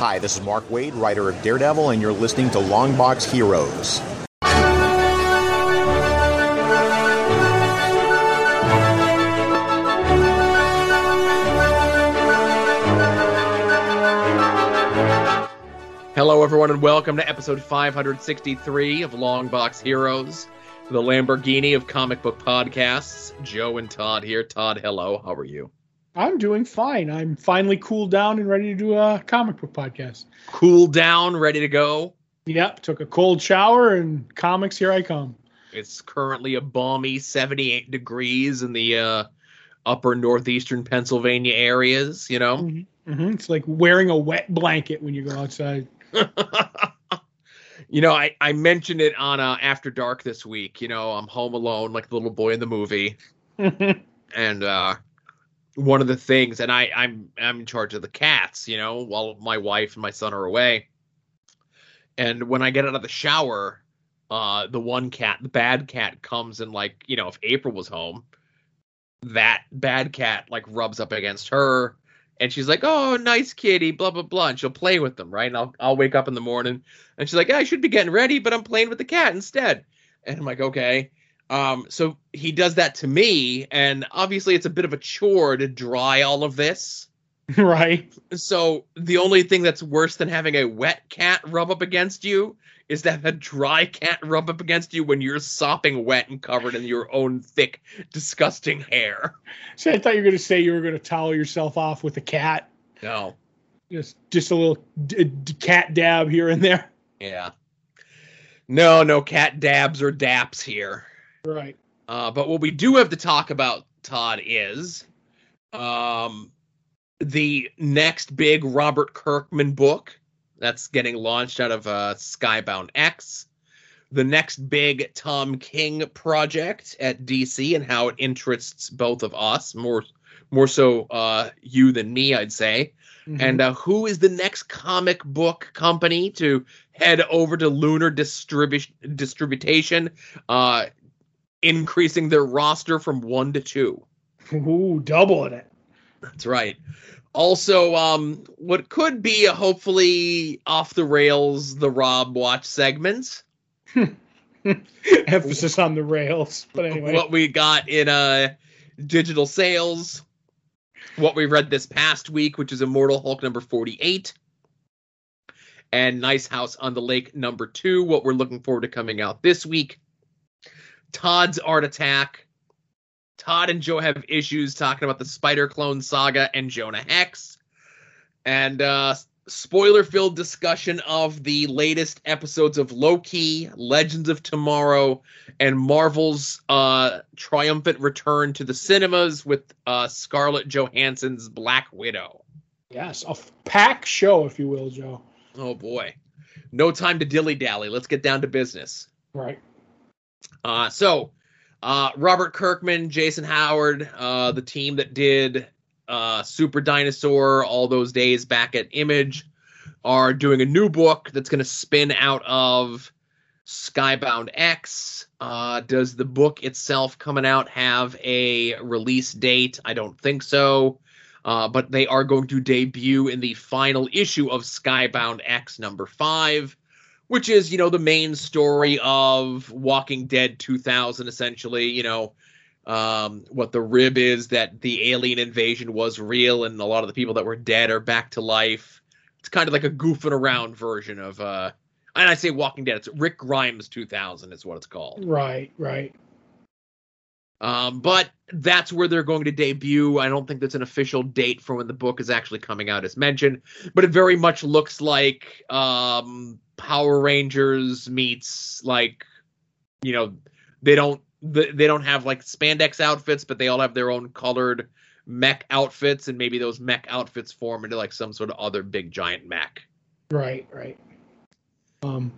Hi, this is Mark Waid, writer of Daredevil, and you're listening to Longbox Heroes. Hello, everyone, and welcome to episode 563 of Longbox Heroes, the Lamborghini of comic book podcasts. Joe and Todd here. Todd, hello. How are you? I'm doing fine. I'm finally cooled down and ready to do a comic book podcast. Cool down, ready to go. Yep, took a cold shower and comics. Here I come. It's currently a balmy 78 degrees in the uh, upper northeastern Pennsylvania areas. You know, mm-hmm. Mm-hmm. it's like wearing a wet blanket when you go outside. you know, I, I mentioned it on uh, After Dark this week. You know, I'm home alone like the little boy in the movie. and uh, one of the things, and I, I'm I'm in charge of the cats, you know, while my wife and my son are away. And when I get out of the shower, uh, the one cat, the bad cat, comes and like, you know, if April was home, that bad cat like rubs up against her and she's like, "Oh, nice kitty," blah blah blah, and she'll play with them, right? And I'll I'll wake up in the morning, and she's like, yeah, "I should be getting ready, but I'm playing with the cat instead." And I'm like, "Okay." Um, so he does that to me, and obviously it's a bit of a chore to dry all of this, right? So the only thing that's worse than having a wet cat rub up against you is that a dry cat rub up against you when you're sopping wet and covered in your own thick, disgusting hair. So I thought you were going to say you were going to towel yourself off with a cat. No, just just a little d- d- cat dab here and there. Yeah. No, no cat dabs or daps here. Right. Uh, but what we do have to talk about, Todd, is um, the next big Robert Kirkman book that's getting launched out of uh, Skybound X. The next big Tom King project at DC and how it interests both of us more more so uh, you than me, I'd say. Mm-hmm. And uh, who is the next comic book company to head over to Lunar Distribu- Distribution, uh, increasing their roster from one to two? Ooh, doubling it. That's right. Also, um, what could be a hopefully off the rails the Rob watch segments. Emphasis on the rails, but anyway. What we got in uh digital sales, what we read this past week, which is Immortal Hulk number 48, and Nice House on the Lake number 2, what we're looking forward to coming out this week. Todd's Art Attack, Todd and Joe have issues talking about the Spider Clone saga and Jonah Hex. And uh spoiler filled discussion of the latest episodes of Loki, Legends of Tomorrow, and Marvel's uh triumphant return to the cinemas with uh Scarlett Johansson's Black Widow. Yes, a pack show, if you will, Joe. Oh boy. No time to dilly dally. Let's get down to business. Right. Uh so uh, Robert Kirkman, Jason Howard, uh, the team that did uh, Super Dinosaur all those days back at Image, are doing a new book that's going to spin out of Skybound X. Uh, does the book itself coming out have a release date? I don't think so. Uh, but they are going to debut in the final issue of Skybound X number five which is you know the main story of Walking Dead 2000 essentially you know um, what the rib is that the alien invasion was real and a lot of the people that were dead are back to life. It's kind of like a goofing around version of uh and I say Walking Dead it's Rick Grimes 2000 is what it's called. Right right. Um, but that's where they're going to debut. I don't think that's an official date for when the book is actually coming out, as mentioned, but it very much looks like um, Power Rangers meets like, you know, they don't they don't have like spandex outfits, but they all have their own colored mech outfits, and maybe those mech outfits form into like some sort of other big giant mech. Right, right. Um,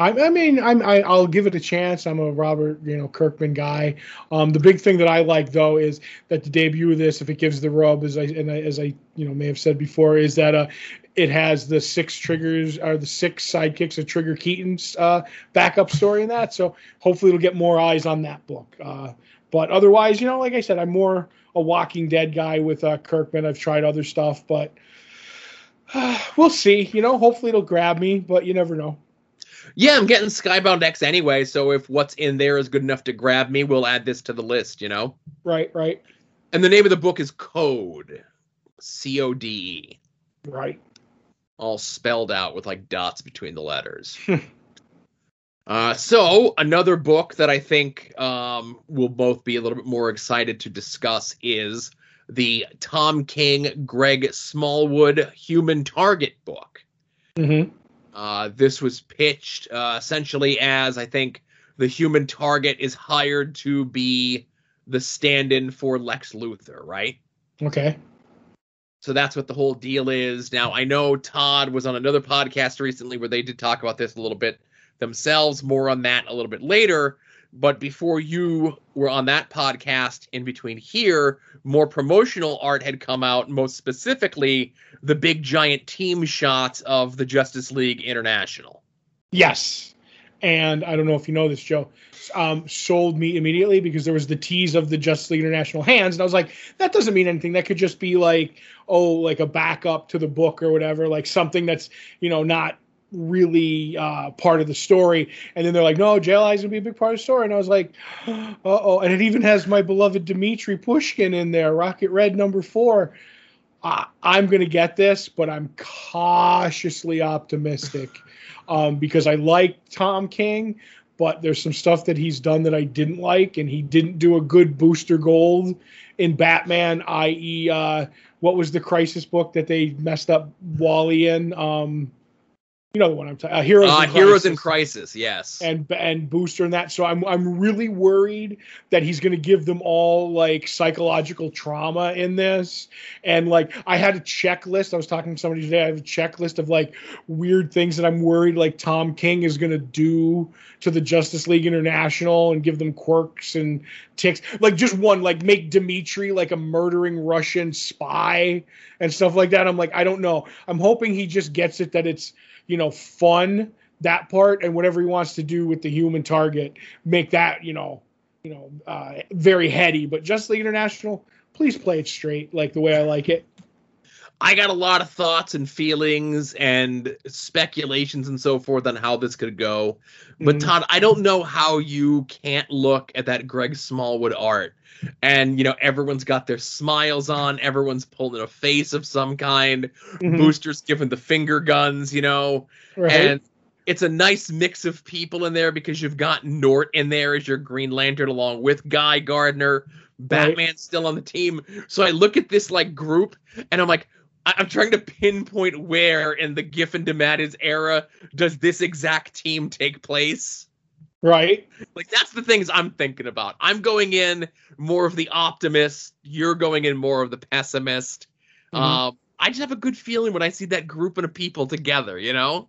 I, I mean, I'm, I, i will give it a chance. I'm a Robert, you know, Kirkman guy. Um, the big thing that I like though is that the debut of this, if it gives the rub, as I and I, as I you know may have said before, is that uh, it has the six triggers or the six sidekicks of Trigger Keaton's uh, backup story in that. So hopefully it'll get more eyes on that book. Uh, but otherwise, you know, like I said, I'm more a Walking Dead guy with uh, Kirkman. I've tried other stuff, but we'll see. You know, hopefully it'll grab me, but you never know. Yeah, I'm getting Skybound X anyway, so if what's in there is good enough to grab me, we'll add this to the list, you know? Right, right. And the name of the book is Code. C O D E. Right. All spelled out with like dots between the letters. uh, so, another book that I think um, we'll both be a little bit more excited to discuss is the Tom King, Greg Smallwood Human Target book. Mm-hmm. Uh, this was pitched uh, essentially as I think the Human Target is hired to be the stand-in for Lex Luthor, right? Okay. So that's what the whole deal is. Now I know Todd was on another podcast recently where they did talk about this a little bit themselves. More on that a little bit later. But before you were on that podcast, in between here, more promotional art had come out, most specifically the big giant team shots of the Justice League International. Yes. And I don't know if you know this, Joe, um, sold me immediately because there was the tease of the Justice League International hands. And I was like, that doesn't mean anything. That could just be like, oh, like a backup to the book or whatever, like something that's, you know, not really uh, part of the story. And then they're like, no, JLI is gonna be a big part of the story. And I was like, uh oh. And it even has my beloved Dmitry Pushkin in there, Rocket Red number four. I'm gonna get this, but I'm cautiously optimistic um, because I like Tom King, but there's some stuff that he's done that I didn't like, and he didn't do a good Booster Gold in Batman, i.e., uh, what was the Crisis book that they messed up Wally in? Um, you know the one I'm talking. Uh, Heroes, Uh, in Heroes Crisis in Crisis, yes. and and Booster and that. So I'm I'm really worried that he's going to give them all like psychological trauma in this. And like I had a checklist. I was talking to somebody today. I have a checklist of like weird things that I'm worried like Tom King is going to do to the Justice League International and give them quirks and ticks. Like just one, like make Dimitri like a murdering Russian spy and stuff like that. I'm like I don't know. I'm hoping he just gets it that it's you know fun that part and whatever he wants to do with the human target make that you know you know uh, very heady. But just the international please play it straight like the way i like it I got a lot of thoughts and feelings and speculations and so forth on how this could go. But Mhm. Todd, I don't know how you can't look at that Greg Smallwood art. And you know, everyone's got their smiles on, everyone's pulling a face of some kind. Mhm. Boosters giving the finger guns, you know. right And it's a nice mix of people in there because you've got Nort in there as your Green Lantern along with Guy Gardner. Batman's still on the team. So I look at this like group and I'm like, I- I'm trying to pinpoint where in the Giffen DeMatteis era does this exact team take place. right Like that's the things I'm thinking about. I'm going in more of the optimist. You're going in more of the pessimist. Mhm. Um, I just have a good feeling when I see that grouping of people together. You know,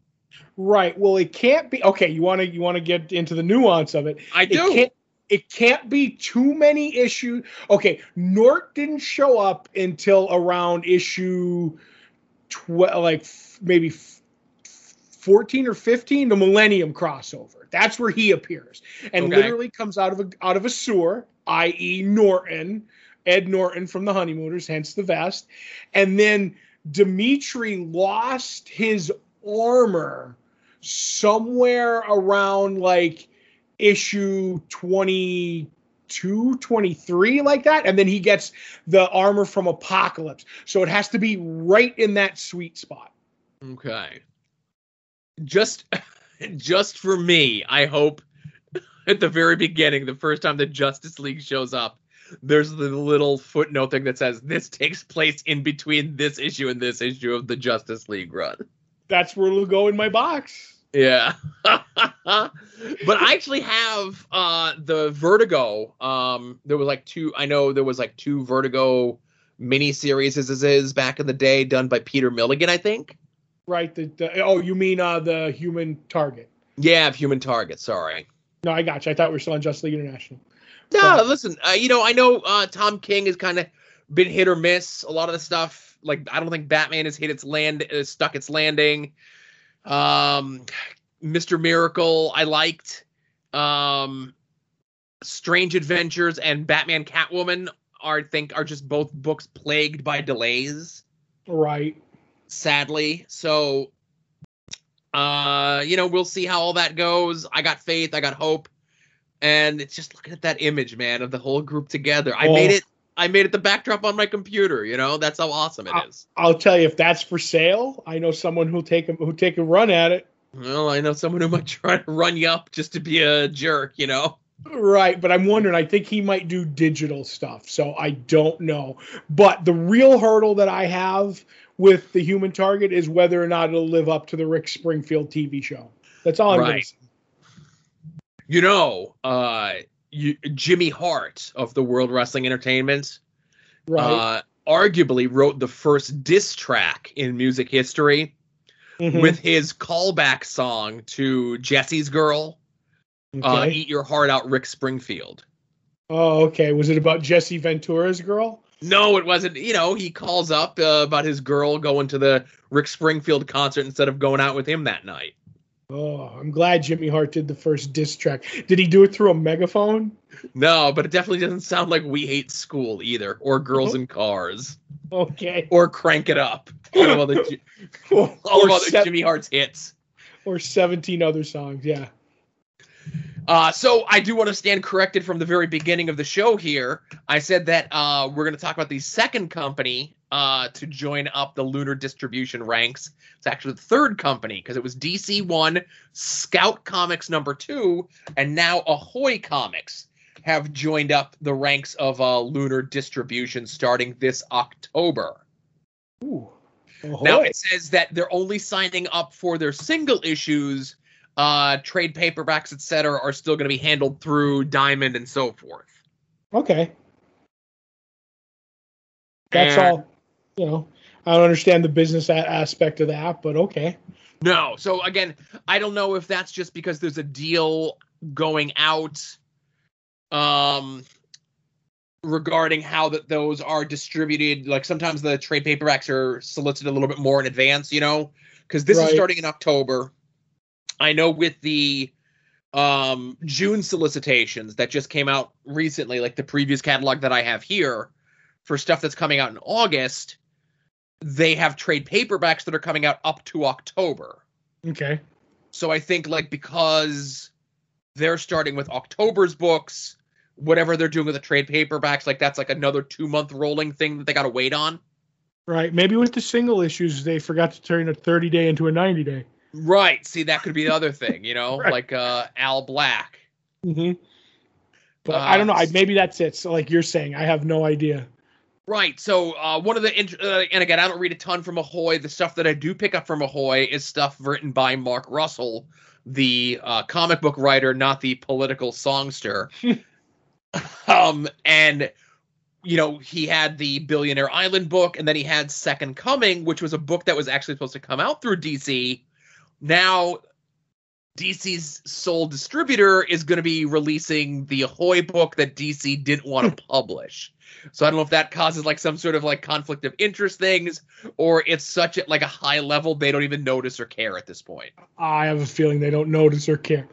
right well it can't be okay you want to you want to get into the nuance of it I it do. can't it can't be too many issues. Okay nort didn't show up until around issue 12 like f- maybe f- 14 or 15 the millennium crossover. That's where he appears and Okay. literally comes out of a out of a sewer i.e norton ed norton from the honeymooners hence the vest. And then dimitri lost his armor somewhere around like issue 22 23 like that and then he gets the armor from apocalypse so it has to be right in that sweet spot Okay. Just just for me, I hope at the very beginning, the first time the Justice League shows up, there's the little footnote thing that says this takes place in between this issue and this issue of the Justice League run. that's where it'll go in my box Yeah. but I actually have uh the Vertigo. Um there was like two I know there was like two Vertigo mini series as is back in the day done by Peter Milligan, I think. right the, the oh you mean uh the human target Yeah, Human Target, sorry. no i got you i thought we were still on justice league international No, But- listen, uh, you know, I know uh, Tom King has kind of been hit or miss. A lot of the stuff, like I don't think Batman has hit its land, uh, stuck its landing. Um, Mister Miracle, I liked. Um, Strange Adventures and Batman Catwoman are, I think, are just both books plagued by delays. right sadly. So, uh, you know, we'll see how all that goes. I got faith, I got hope, and it's just looking at that image, man, of the whole group together. I Oh. made it. I made it the backdrop on my computer. You know, that's how awesome it is. I'll tell you if that's for sale. I know someone who'll take a, who'll take a run at it. Well, I know someone who might try to run you up just to be a jerk. You know. Right, but I'm wondering. I think he might do digital stuff, so I don't know. But the real hurdle that I have with the Human Target is whether or not it'll live up to the Rick Springfield TV show. That's all I'm Right. You know, uh, you, Jimmy Hart of the World Wrestling Entertainment, Right. uh, arguably wrote the first diss track in music history Mhm. with his callback song to Jesse's Girl, uh, "Eat Your Heart Out," Rick Springfield. oh, okay. Was it about Jesse Ventura's girl? No, it wasn't. You know, he calls up uh, about his girl going to the Rick Springfield concert instead of going out with him that night. Oh, I'm glad Jimmy Hart did the first diss track. Did he do it through a megaphone? No, but it definitely doesn't sound like "We Hate School" either, or "Girls in Cars," Okay. or "Crank It Up." All of other, Or, all of or other se- Jimmy Hart's hits. or 17 other songs. Yeah. Uh, so I do want to stand corrected from the very beginning of the show here. I said that uh, we're going to talk about the second company uh, to join up the lunar distribution ranks. It's actually the third company because it was DC one, Scout Comics number two, and now Ahoy Comics have joined up the ranks of uh, lunar distribution starting this October. Ooh. Ahoy. Now it says that they're only signing up for their single issues. Uh, trade paperbacks, etc., are still going to be handled through Diamond and so forth. Okay. That's And- all. You know, I don't understand the business aspect of that, but okay. No, so again, I don't know if that's just because there's a deal going out, um, regarding how that those are distributed. Like sometimes the trade paperbacks are solicited a little bit more in advance, you know, because this is starting in October. I know with the um June solicitations that just came out recently, like the previous catalog that I have here for stuff that's coming out in August, they have trade paperbacks that are coming out up to October. Okay. So I think like because they're starting with October's books, whatever they're doing with the trade paperbacks, like that's like another two month rolling thing that they got to wait on. Right. Maybe with the single issues, they forgot to turn a 30 day into a 90 day. Right. See, that could be the other thing, you know, Right. like uh Al Black. Mm-hmm. But Uh, I don't know. I, maybe that's it. So, like you're saying, I have no idea. Right. So uh, one of the uh, and again, I don't read a ton from Ahoy. The stuff that I do pick up from Ahoy is stuff written by Mark Russell, the uh, comic book writer, not the political songster. um, and you know, he had the Billionaire Island book, and then he had Second Coming, which was a book that was actually supposed to come out through DC. Now, DC's sole distributor is going to be releasing the Ahoy book that DC didn't want to publish. So I don't know if that causes like some sort of like conflict of interest things, or it's such at like a high level they don't even notice or care at this point. I have a feeling they don't notice or care.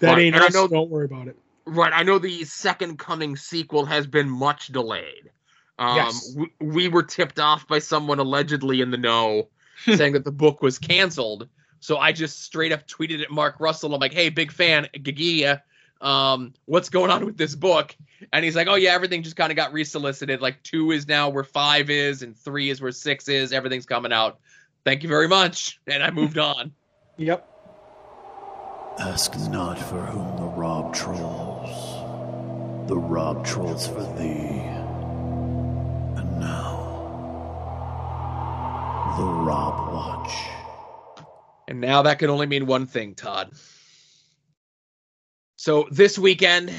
That Right, ain't and us. know- don't worry about it. Right. I know the second coming sequel has been much delayed. Um, Yes. we, we were tipped off by someone allegedly in the know saying that the book was canceled. So I just straight up tweeted at Mark Russell. I'm like, hey, big fan, Gigia. Um, what's going on with this book? And he's like, oh, yeah, everything just kind of got resolicited. Like two is now where five is, and three is where six is. Everything's coming out. Thank you very much. And I moved on. Yep. Ask not for whom the rob trolls. The rob trolls for thee. And now, the Rob Watch. And now that can only mean one thing, Todd. So this weekend,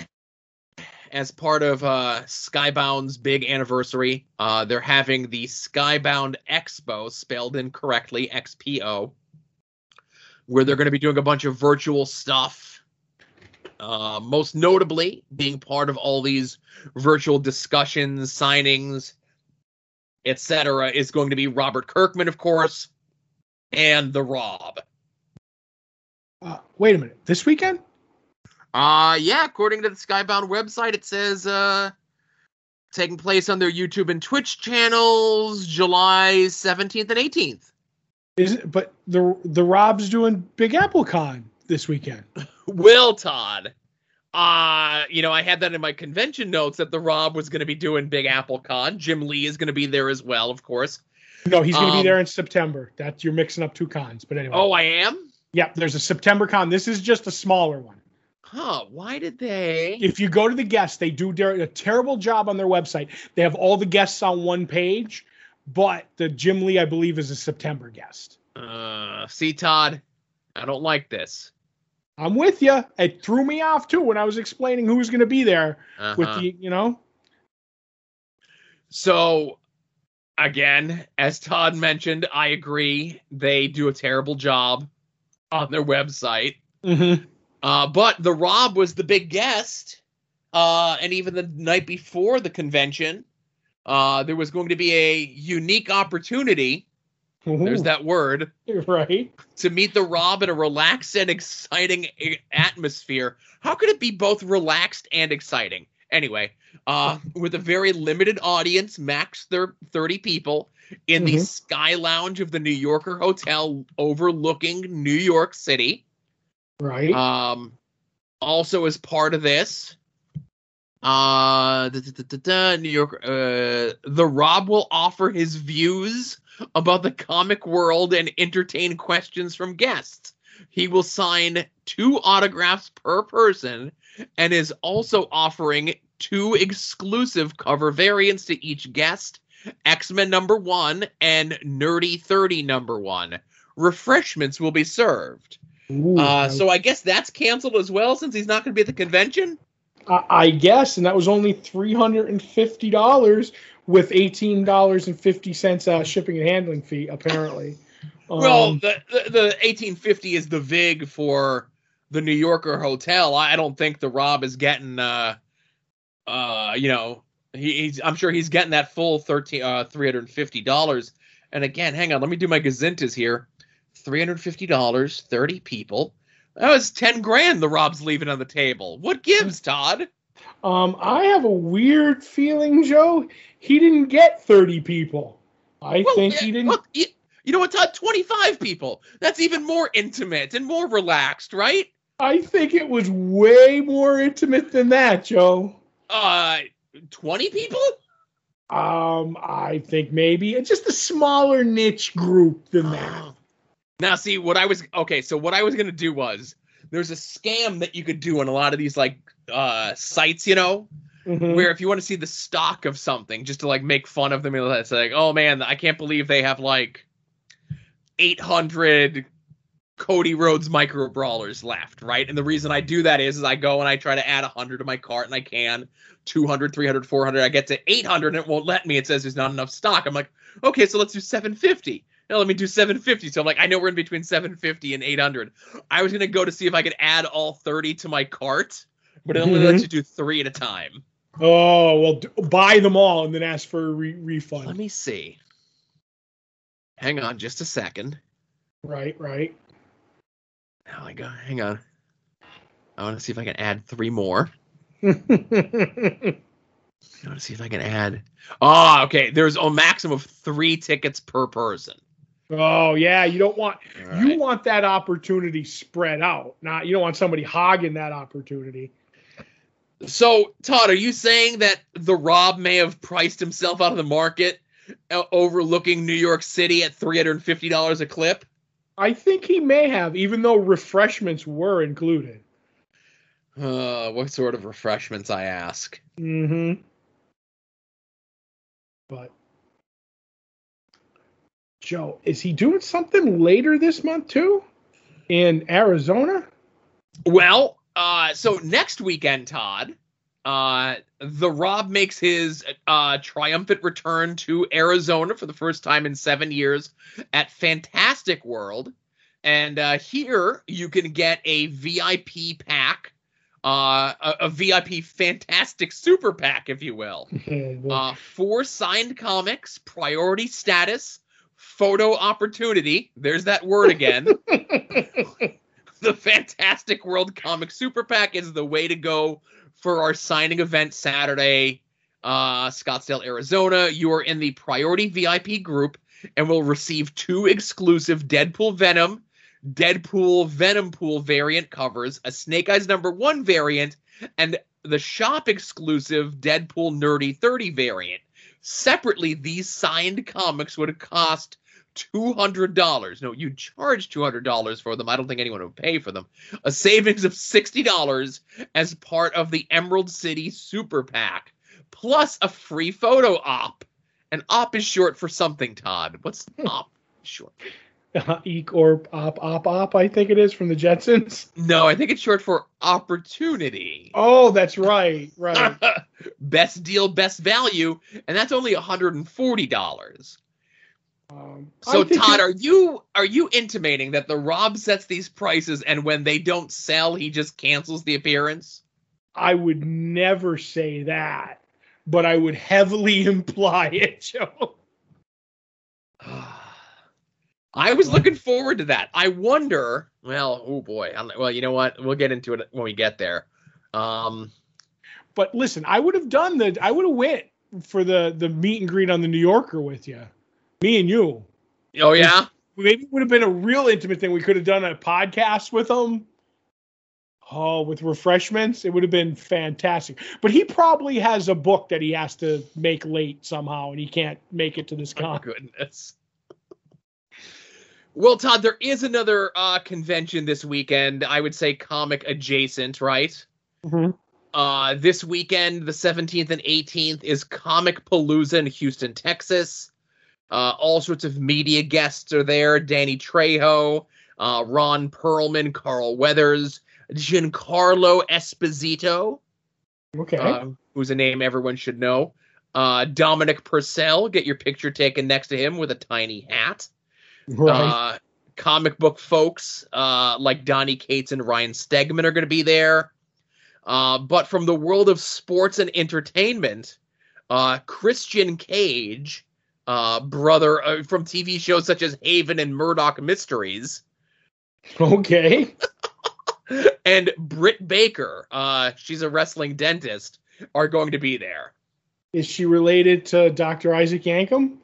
as part of uh, Skybound's big anniversary, uh, they're having the Skybound Expo, spelled incorrectly, XPO, where they're going to be doing a bunch of virtual stuff. Uh, most notably, being part of all these virtual discussions, signings, etc., is going to be Robert Kirkman, of course, and the Rob. Uh, wait a minute. This weekend? Uh yeah, according to the Skybound website, it says uh taking place on their YouTube and Twitch channels July 17th and 18th. Is it, but the the Rob's doing Big Apple Con this weekend. Will Todd. Uh, you know, I had that in my convention notes that the Rob was going to be doing Big Apple Con. Jim Lee is going to be there as well, of course. No, he's going to Um, be there in September. That you're mixing up two cons. But anyway. Oh, I am? Yep, there's a September con. This is just a smaller one. Huh, why did they? If you go to the guests, they do a terrible job on their website. They have all the guests on one page, but the Jim Lee, I believe, is a September guest. Uh, see, Todd, I don't like this. I'm with you. It threw me off too when I was explaining who was going to be there Uh-huh. with the, you know. So, again, as Todd mentioned, I agree. They do a terrible job on their website. Mm-hmm. Uh, but the Rob was the big guest. Uh, and even the night before the convention, uh, there was going to be a unique opportunity. There's that word right. to meet the Rob in a relaxed and exciting atmosphere. How could it be both relaxed and exciting? Anyway, uh, with a very limited audience, max thir- 30 people in the Mhm. Sky Lounge of the New Yorker Hotel overlooking New York City. Right. Um, also as part of this, uh, da, da, da, New York, uh, the Rob will offer his views about the comic world and entertain questions from guests. He will sign two autographs per person and is also offering two exclusive cover variants to each guest X Men number one and Nerdy 30 number one. Refreshments will be served. Ooh, Uh, so I guess that's canceled as well since he's not going to be at the convention. I, I guess, and that was only three hundred and fifty dollars with eighteen dollars and fifty cents uh, shipping and handling fee. Apparently. well, Um, the, the the 1850 is the vig for the New Yorker hotel. I don't think the Rob is getting uh uh you know he, he's I'm sure he's getting that full 13 uh 350 dollars. And again, hang on, let me do my gazintas here. 350 dollars, 30 people. That was 10 grand the Rob's leaving on the table. What gives, Todd? Um, I have a weird feeling, Joe. He didn't get 30 people. I Well, think he didn't. you, you know what, Todd? 25 people. That's even more intimate and more relaxed, right? I think it was way more intimate than that, Joe. Uh, 20 people? Um, I think maybe it's just a smaller niche group than that. Oh. Now, see, what I was okay. So, what I was gonna do was there's a scam that you could do on a lot of these like uh sites, you know, Mhm. where if you want to see the stock of something, just to like make fun of them, it's like, oh man, I can't believe they have like 800 Cody Rhodes micro brawlers left, right? And the reason I do that is, is I go and I try to add 100 to my cart and I can 200, 300, 400. I get to 800 and it won't let me. It says there's not enough stock. I'm like, okay, so let's do 750. Now let me do 750. So I'm like, I know we're in between 750 and 800. I was gonna go to see if I could add all 30 to my cart, but it only Mhm. lets you do three at a time. Oh well, d- buy them all and then ask for a re- refund. Let me see. Hang on just a second. Right, right. Oh my god, hang on. I want to see if I can add three more. I want to see if I can add. Oh, okay. There's a maximum of three tickets per person. Oh, yeah, you don't want All you want that opportunity spread out. Not you don't want somebody hogging that opportunity. So, Todd, are you saying that the Rob may have priced himself out of the market, uh, overlooking New York City at three hundred and fifty dollars a clip? I think he may have, even though refreshments were included. Uh, what sort of refreshments? I ask. Mm-hmm. But Joe, is he doing something later this month too? In Arizona? Well, uh, so next weekend, Todd, uh, the Rob makes his uh, triumphant return to Arizona for the first time in seven years at Fantastic World, and uh, here you can get a VIP pack, uh, a, a VIP Fantastic Super Pack, if you will. Uh, four signed comics, priority status, photo opportunity. There's that word again. the Fantastic World Comic Super Pack is the way to go for our signing event Saturday. uh, Scottsdale, Arizona. You are in the priority VIP group and will receive two exclusive Deadpool Venom, Deadpool Venom Pool variant covers, a Snake Eyes number one variant, and the shop exclusive Deadpool Nerdy 30 variant. Separately, these signed comics would cost $200. No, you charge $200 for them. I don't think anyone would pay for them. A savings of $60 as part of the Emerald City Super Pack, plus a free photo op. And op is short for something, Todd. What's op short? Uh, Eek or op op op, I think it is from the Jetsons. No, I think it's short for opportunity. Oh, that's right, right. best deal, best value, and that's only $140. Um, So Todd, it- are you are you intimating that the Rob sets these prices and when they don't sell, he just cancels the appearance? I would never say that, but I would heavily imply it, Joe. I was looking forward to that. I wonder. Well, oh boy. I'm- Well, you know what? We'll get into it when we get there. Um, But listen, I would have done the, I would have went for the the meet and greet on the New Yorker with you, me and you. oh yeah. Maybe it would have been a real intimate thing. We could have done a podcast with him. Oh, with refreshments, it would have been fantastic. But he probably has a book that he has to make late somehow, and he can't make it to this Oh, con. goodness. Well, Todd, there is another uh, convention this weekend. I would say comic adjacent, right? Mhm. Uh, this weekend, the 17th and 18th, is Comicpalooza in Houston, Texas. Uh, all sorts of media guests are there. Danny Trejo, uh, Ron Perlman, Carl Weathers, Giancarlo Esposito, Okay. uh, who's a name everyone should know. Uh, Dominic Purcell, get your picture taken next to him with a tiny hat. right. Uh, comic book folks uh, like Donny Cates and Ryan Stegman are going to be there. Uh, but from the world of sports and entertainment, uh, Christian Cage, uh, brother uh, from TV shows such as Haven and Murdoch Mysteries, okay. and Britt Baker, uh, she's a wrestling dentist, are going to be there. Is she related to Dr. Isaac Yankem?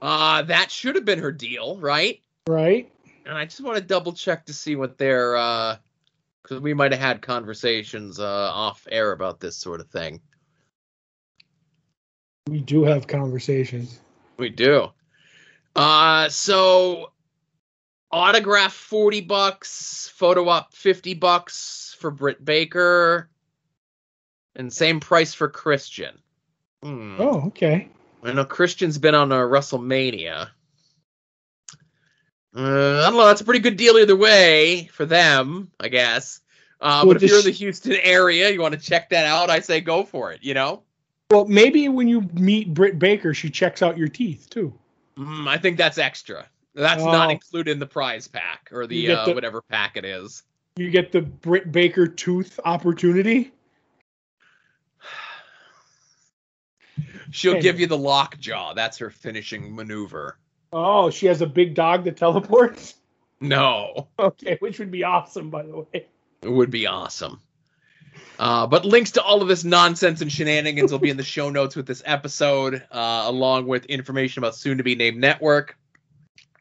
Uh, that should have been her deal, right? Right. and I just want to double check to see what their uh because we might have had conversations uh off air about this sort of thing. We do have conversations. We do. Uh so autograph 40 bucks, photo op 50 bucks for Britt Baker and same price for Christian. Hmm. Oh, okay. I know Christian's been on a WrestleMania. Uh, I don't know. That's a pretty good deal either way for them, I guess. Uh, Well, but if you're in the Houston area, you want to check that out, I say go for it. You know, Well, maybe when you meet Britt Baker, she checks out your teeth too. mm, I think that's extra. That's not Oh. included in the prize pack or the, uh, the- whatever pack it is. You get the Britt Baker tooth opportunity. She'll Hey. give you the lockjaw. That's her finishing maneuver. Oh, she has a big dog that teleports. No. Okay, which would be awesome, by the way. It would be awesome. Uh, but links to all of this nonsense and shenanigans will be in the show notes with this episode, uh, along with information about soon to be named network,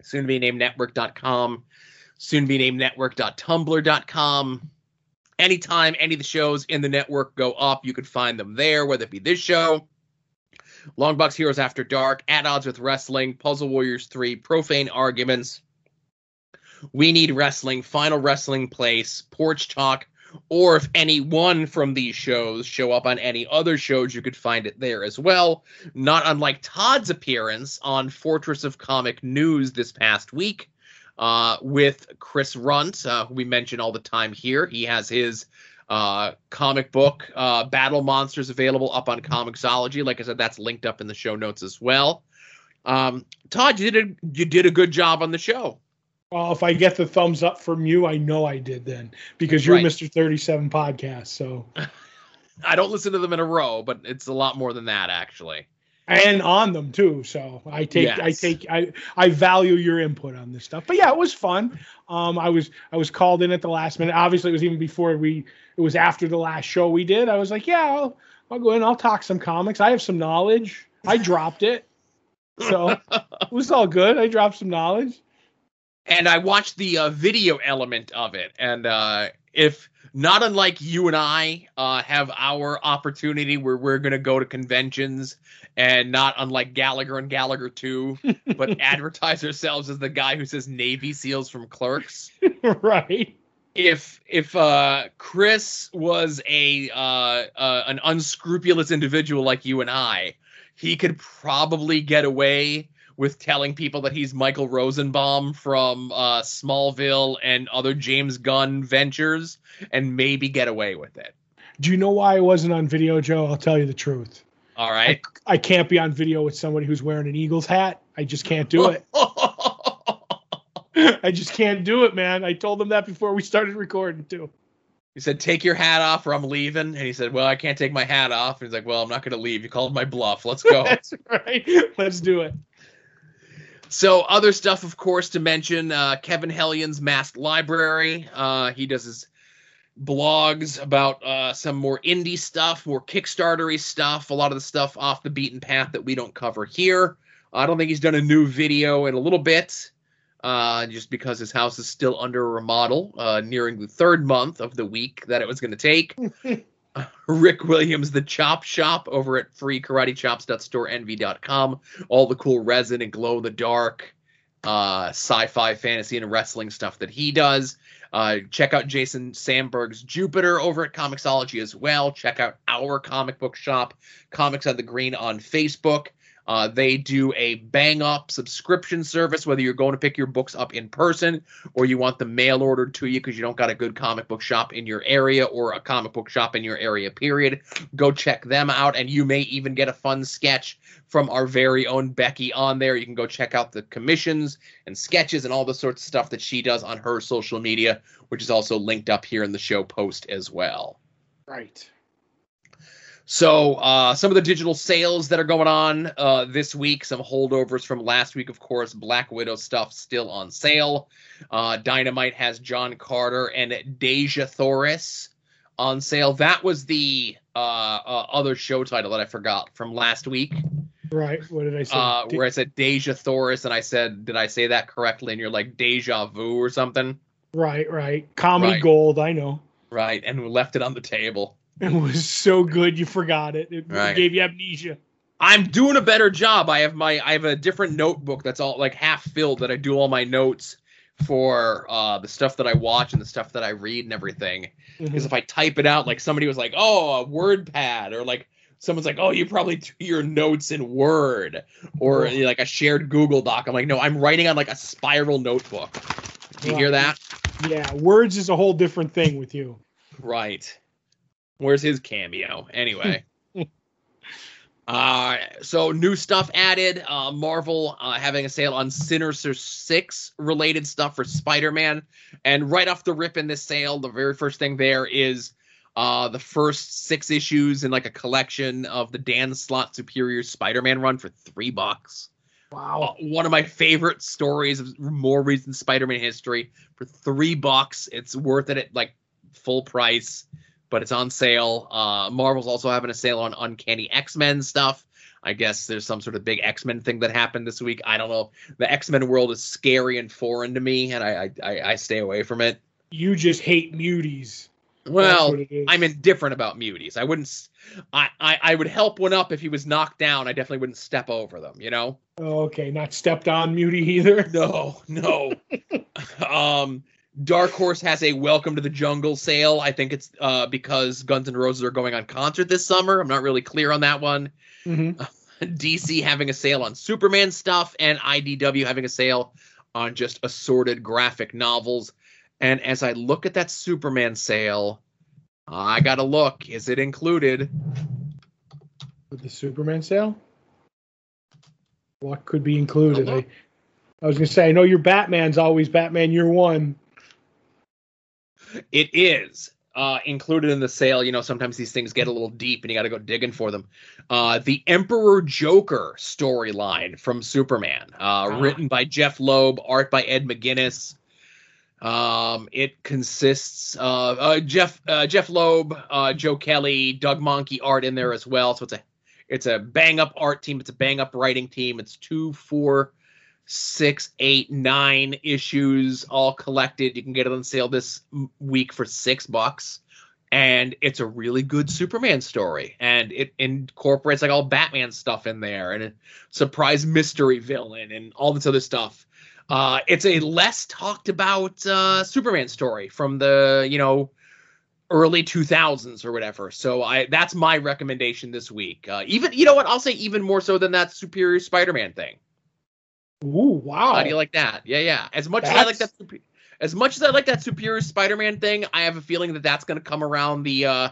soon to be named network.com, soon to be named network.tumblr.com. Anytime any of the shows in the network go up, you could find them there, whether it be this show, Longbox Heroes After Dark, At Odds with Wrestling, Puzzle Warriors 3, Profane Arguments, We Need Wrestling, Final Wrestling Place, Porch Talk, or if any one from these shows show up on any other shows, you could find it there as well. Not unlike Todd's appearance on Fortress of Comic News this past week uh, with Chris Runt, uh, who we mention all the time here. He has his uh, comic book, uh, Battle Monsters, available up on Comixology. Like I said, that's linked up in the show notes as well. Um, Todd, you did a, you did a good job on the show. Well, if I get the thumbs up from you, I know I did then because you're Right. Mr. 37 podcast. So, I don't listen to them in a row, but it's a lot more than that actually. and on them too. So I take, I take, I, I value your input on this stuff. But yeah, it was fun. Um, I was, I was called in at the last minute. Obviously, it was even before we, it was after the last show we did. I was like, yeah, I'll, I'll go in. I'll talk some comics. I have some knowledge. I dropped it, so it was all good. I dropped some knowledge. And I watched the uh, video element of it. And uh, if not unlike you and I uh, have our opportunity where we're going to go to conventions, and not unlike Gallagher and Gallagher 2, but advertise ourselves as the guy who says Navy SEALs from Clerks. right. If if uh, Chris was a uh, uh, an unscrupulous individual like you and I, he could probably get away with telling people that he's Michael Rosenbaum from uh, Smallville and other James Gunn ventures, and maybe get away with it. Do you know why I wasn't on video, Joe? I'll tell you the truth. All right. I can't be on video with somebody who's wearing an Eagles hat. I just can't do it. I just can't do it, man. I told them that before we started recording too. he said, "Take your hat off, or I'm leaving." And he said, "Well, I can't take my hat off." And he's like, "Well, I'm not going to leave. You called my bluff. Let's go." That's right. Let's do it. So other stuff, of course, to mention uh, Kevin Hellion's Masked Library. Uh, he does his blogs about uh, some more indie stuff, more Kickstartery stuff, a lot of the stuff off the beaten path that we don't cover here. I don't think he's done a new video in a little bit, uh, just because his house is still under a remodel, uh, nearing the third month of the week that it was going to take. Rick Williams, the Chop Shop over at freekaratechops.storeenvy.com. All the cool resin and glow in the dark, uh, sci-fi, fantasy, and wrestling stuff that he does. Uh, check out Jason Sandberg's Jupiter over at Comixology as well. Check out our comic book shop, Comics on the Green on Facebook. Uh, they do a bang up subscription service, whether you're going to pick your books up in person or you want them mail ordered to you because you don't got a good comic book shop in your area or a comic book shop in your area, period. Go check them out, and you may even get a fun sketch from our very own Becky on there. You can go check out the commissions and sketches and all the sorts of stuff that she does on her social media, which is also linked up here in the show post as well. Right. So uh, some of the digital sales that are going on uh, this week, some holdovers from last week, of course. Black Widow stuff still on sale. Uh, Dynamite has John Carter and Dejah Thoris on sale. That was the uh, uh, other show title that I forgot from last week, Right. What did I say? uh, Did- where I said Dejah Thoris, and I said, "Did I say that correctly?" And you're like, "Deja vu" or something, right. Right. Comedy Right. gold. I know. right? And we left it on the table. It was so good you forgot it. It Right. gave you amnesia. I'm doing a better job. I have my I have a different notebook that's all like half filled that I do all my notes for uh the stuff that I watch and the stuff that I read and everything. Because if I type it out, like somebody was like, "Oh, a word pad," or like someone's like, "Oh, you probably do your notes in Word," or Oh. like a shared Google Doc. I'm like, "No, I'm writing on like a spiral notebook." Do you hear that? Yeah. Words is a whole different thing with you. Right. Where's his cameo? Anyway. uh so new stuff added. Uh Marvel uh having a sale on Sinister Six related stuff for Spider-Man. And right off the rip in this sale, the very first thing there is uh the first six issues in like a collection of the Dan Slott Superior Spider-Man run for three bucks. Wow. Uh, one of my favorite stories of more recent Spider-Man history for three bucks. It's worth it at like full price, but it's on sale. Uh, Marvel's also having a sale on Uncanny X-Men stuff. I guess there's some sort of big X-Men thing that happened this week. I don't know. The X-Men world is scary and foreign to me, and I I, I, I stay away from it. You just hate muties. Well, what it is. I'm indifferent about muties. I wouldn't. I, I, I would help one up if he was knocked down. I definitely wouldn't step over them. You know. Oh, okay, not stepped on mutie either. No, no. um, Dark Horse has a Welcome to the Jungle sale. I think it's uh, because Guns N' Roses are going on concert this summer. I'm not really clear on that one. hmm DC having a sale on Superman stuff, and IDW having a sale on just assorted graphic novels. And as I look at that Superman sale, I gotta look. Is it included? With the Superman sale, what could be included? I, I was gonna say, I know your Batman's always Batman Year One. It is uh, included in the sale. You know, sometimes these things get a little deep and you got to go digging for them. Uh, the Emperor Joker storyline from Superman, uh, Ah. written by Jeph Loeb, art by Ed McGuinness. Um, it consists of uh, Jeph uh, Jeph Loeb, uh, Joe Kelly, Doug Mahnke art in there as well. So it's a it's a bang up art team. It's a bang up writing team. It's two, four, six, eight, nine issues all collected. You can get it on sale this week for six bucks. And it's a really good Superman story. And it incorporates like all Batman stuff in there and a surprise mystery villain and all this other stuff. Uh, it's a less talked about uh, Superman story from the, you know, early 2000s or whatever. So I that's my recommendation this week. Uh, even you know what? I'll say even more so than that Superior Spider-Man thing. Ooh, wow. How do you like that? Yeah, yeah. As much as I like that, as much as I like that Superior Spider-Man thing, I have a feeling that that's going to come around the uh,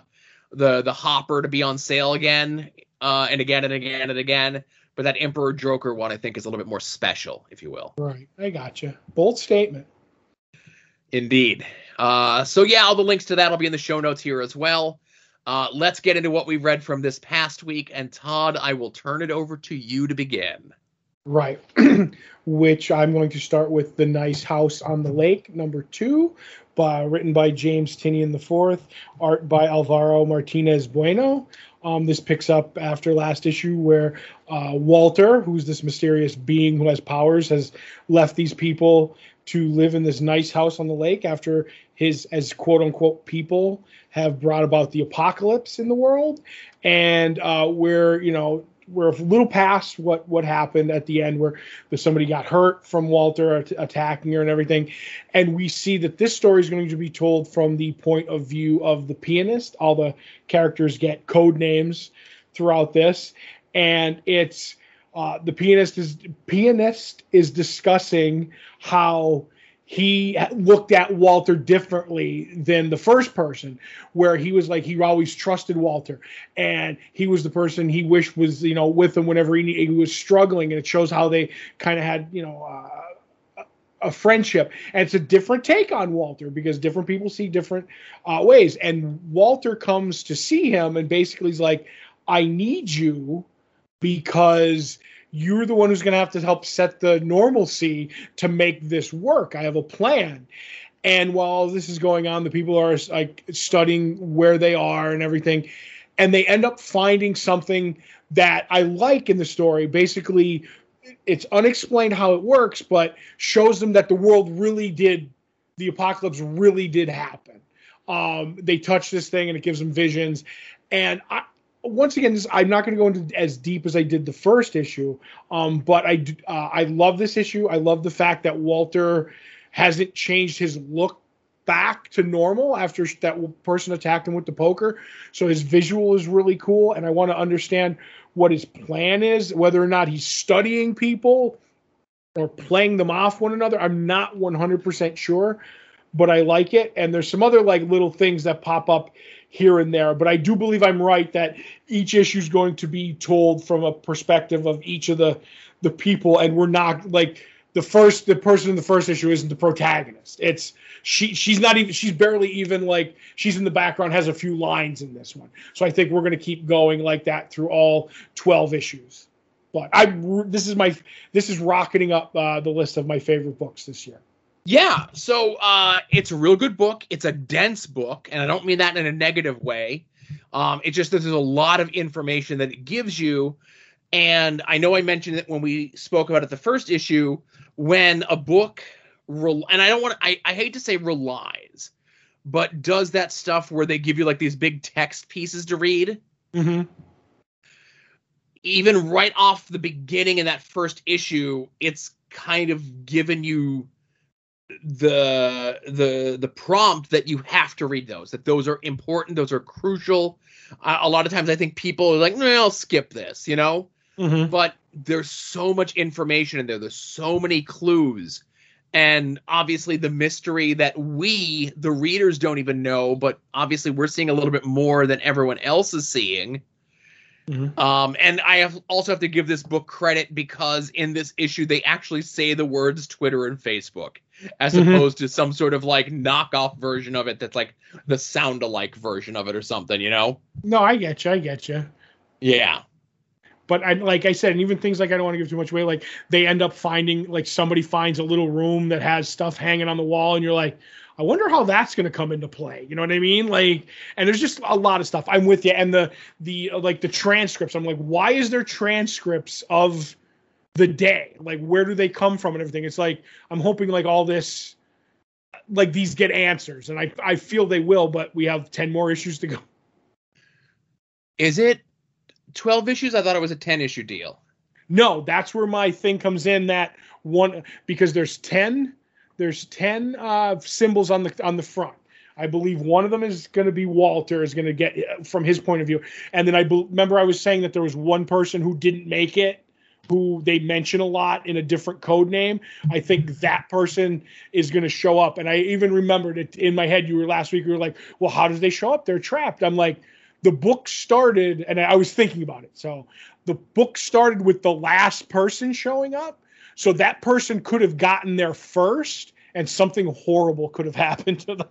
the the hopper to be on sale again, uh, and again and again and again. But that Emperor Joker one, I think, is a little bit more special, if you will. Right. I gotcha. Bold statement. Indeed. Uh, so yeah, all the links to that will be in the show notes here as well. Uh, let's get into what we've read from this past week, and Todd, I will turn it over to you to begin. Right. Which I'm going to start with The Nice House on the Lake, number two, by, written by James Tynion IV, art by Alvaro Martinez Bueno. Um, this picks up after last issue where uh, Walter, who's this mysterious being who has powers, has left these people to live in this nice house on the lake after his, as quote unquote, people have brought about the apocalypse in the world. And uh, where, you know, we're a little past what what happened at the end where somebody got hurt from Walter at- attacking her and everything. And we see that this story is going to be told from the point of view of the pianist. All the characters get code names throughout this. And it's uh, the pianist is pianist is discussing how he looked at Walter differently than the first person, where he was like he always trusted Walter, and he was the person he wished was you know with him whenever he, he was struggling, and it shows how they kind of had you know. Uh, a friendship. And it's a different take on walter because different people see different uh, ways. And walter comes to see him and basically is like i need you because you're the one who's going to have to help set the normalcy to make this work. I have a plan. And while this is going on, the people are like studying where they are and everything. And they end up finding something that I like in the story. Basically, it's unexplained how it works, but shows them that the world really did, the apocalypse really did happen. Um, they touch this thing and it gives them visions. And I, once again, I'm not going to go into as deep as I did the first issue, um, but I uh, I love this issue. I love the fact that Walter hasn't changed his look back to normal after that person attacked him with the poker. So his visual is really cool, and I want to understand what his plan is, whether or not he's studying people or playing them off one another. I'm not 100% sure, but I like it. And there's some other like little things that pop up here and there. But I do believe I'm right that each issue is going to be told from a perspective of each of the the people, and we're not like the first the person in the first issue isn't the protagonist. It's she she's not even she's barely even like she's in the background has a few lines in this one. So I think we're going to keep going like that through all 12 issues. But I this is my this is rocketing up uh, the list of my favorite books this year. Yeah, so uh, it's a real good book. It's a dense book, and I don't mean that in a negative way. Um, it's just that there's a lot of information that it gives you. And I know I mentioned it when we spoke about it the first issue, when a book, rel- and I don't want I, I hate to say relies, but does that stuff where they give you like these big text pieces to read. Mm-hmm. Even right off the beginning in that first issue, it's kind of given you the the the prompt that you have to read those that those are important those are crucial. Uh, a lot of times i think people are like no i'll skip this you know? Mm-hmm. but there's so much information in there. There's so many clues. And obviously the mystery that we the readers don't even know but obviously we're seeing a little bit more than everyone else is seeing. Mhm. um, and I have also have to give this book credit because in this issue they actually say the words Twitter and Facebook, as Mhm. opposed to some sort of like knockoff version of it that's like the sound alike version of it or something, you know? No, I get you. I get you. Yeah. but I like I said, and even things like I don't want to give too much away. Like they end up finding like somebody finds a little room that has stuff hanging on the wall, and you're like, I wonder how that's going to come into play. You know what I mean? Like, and there's just a lot of stuff. I'm with you. And the the like the transcripts. I'm like, why is there transcripts of the day? Like, where do they come from and everything? It's like I'm hoping like all this, like these get answers, and I I feel they will. But we have ten more issues to go. Is it 12 issues? I thought it was a 10 issue deal. No, that's where my thing comes in. That one because there's ten there's 10 uh, symbols on the on the front. I believe one of them is going to be Walter is going to get uh, from his point of view. And then I be- remember I was saying that there was one person who didn't make it who they mention a lot in a different code name. I think that person is going to show up. And I even remembered it in my head. You were last week. You were like, "Well, how does they show up? They're trapped." I'm like, the book started, and I was thinking about it. So the book started with the last person showing up, so that person could have gotten there first, and something horrible could have happened to them.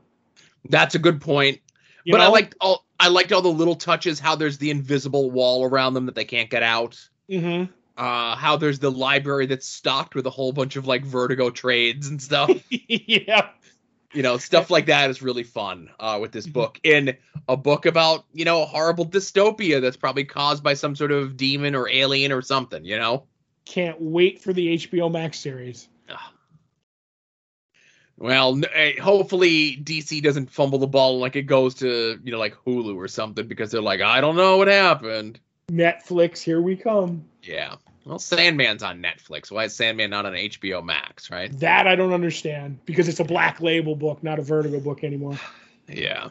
That's a good point. You but I liked all I liked all the little touches. How there's the invisible wall around them that they can't get out. Mhm. Uh, how there's the library that's stocked with a whole bunch of like Vertigo trades and stuff. yeah. you know, stuff like that is really fun uh, with this book. In a book about you know a horrible dystopia that's probably caused by some sort of demon or alien or something. You know. Can't wait for the HBO Max series. Well, eh, hopefully DC doesn't fumble the ball like it goes to you know like Hulu or something because they're like I don't know what happened. Netflix, here we come. Yeah. Well, Sandman's on Netflix. Why is Sandman not on HBO Max? Right? That I don't understand because it's a black label book, not a Vertigo book anymore. Yeah.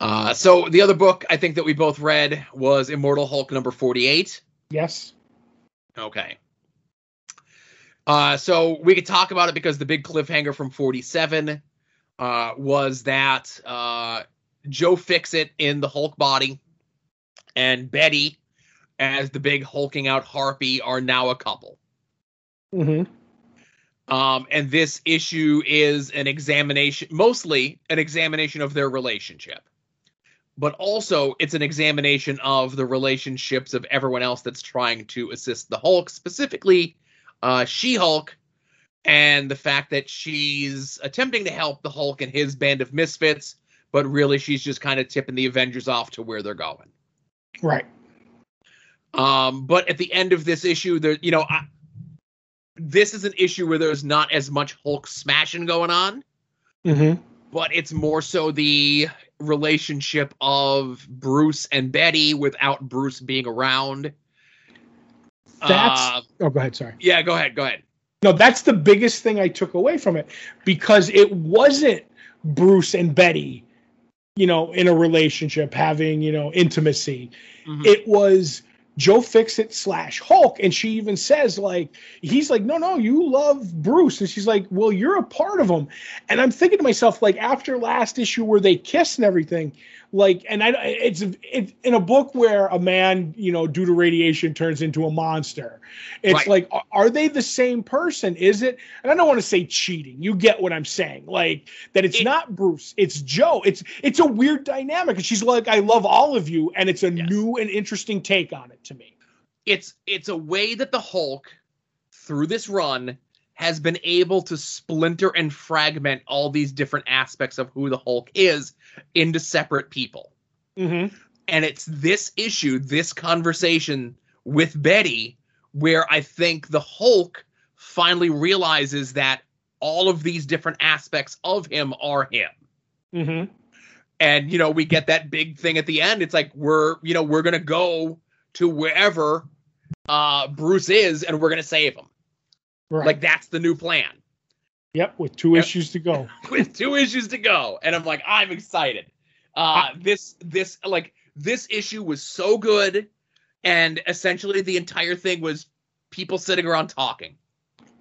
Uh, so the other book I think that we both read was Immortal Hulk number forty-eight. Yes. Okay. Uh, so we could talk about it because the big cliffhanger from 47 uh, was that uh, Joe Fixit in the Hulk body and Betty as the big hulking out harpy are now a couple. Mm-hmm. Um, and this issue is an examination, mostly an examination of their relationship. But also, it's an examination of the relationships of everyone else that's trying to assist the Hulk, specifically uh, She Hulk, and the fact that she's attempting to help the Hulk and his band of misfits, but really she's just kind of tipping the Avengers off to where they're going. Right. Um, but at the end of this issue, there, you know, I, this is an issue where there's not as much Hulk smashing going on, Mm-hmm. but it's more so the relationship of Bruce and Betty without Bruce being around. That's Uh, oh go ahead, sorry. yeah, go ahead, go ahead. No, that's the biggest thing I took away from it because it wasn't Bruce and Betty, you know, in a relationship having, you know, intimacy. Mhm. It was Joe Fixit slash Hulk. And she even says, like, he's like, no, no, you love Bruce. And she's like, well, you're a part of him. And I'm thinking to myself, like, after last issue where they kiss and everything, like, and I, it's it, in a book where a man, you know, due to radiation turns into a monster. It's Right. like, are- are they the same person? Is it? And I don't want to say cheating. You get what I'm saying? Like that it's It- not Bruce, it's Joe. It's it's a weird dynamic. And she's like, I love all of you, and it's a Yes. new and interesting take on it to me. it's it's a way that the Hulk through this run has been able to splinter and fragment all these different aspects of who the Hulk is into separate people. Mm-hmm. And it's this issue, this conversation with Betty where I think the Hulk finally realizes that all of these different aspects of him are him. Mm-hmm. And you know, we get that big thing at the end. It's like we're, you know, we're going to go to wherever uh Bruce is and we're going to save him. Right. Like that's the new plan. yep, with two Yep. issues to go. With two issues to go and I'm like I'm excited. Uh this this like this issue was so good and essentially the entire thing was people sitting around talking.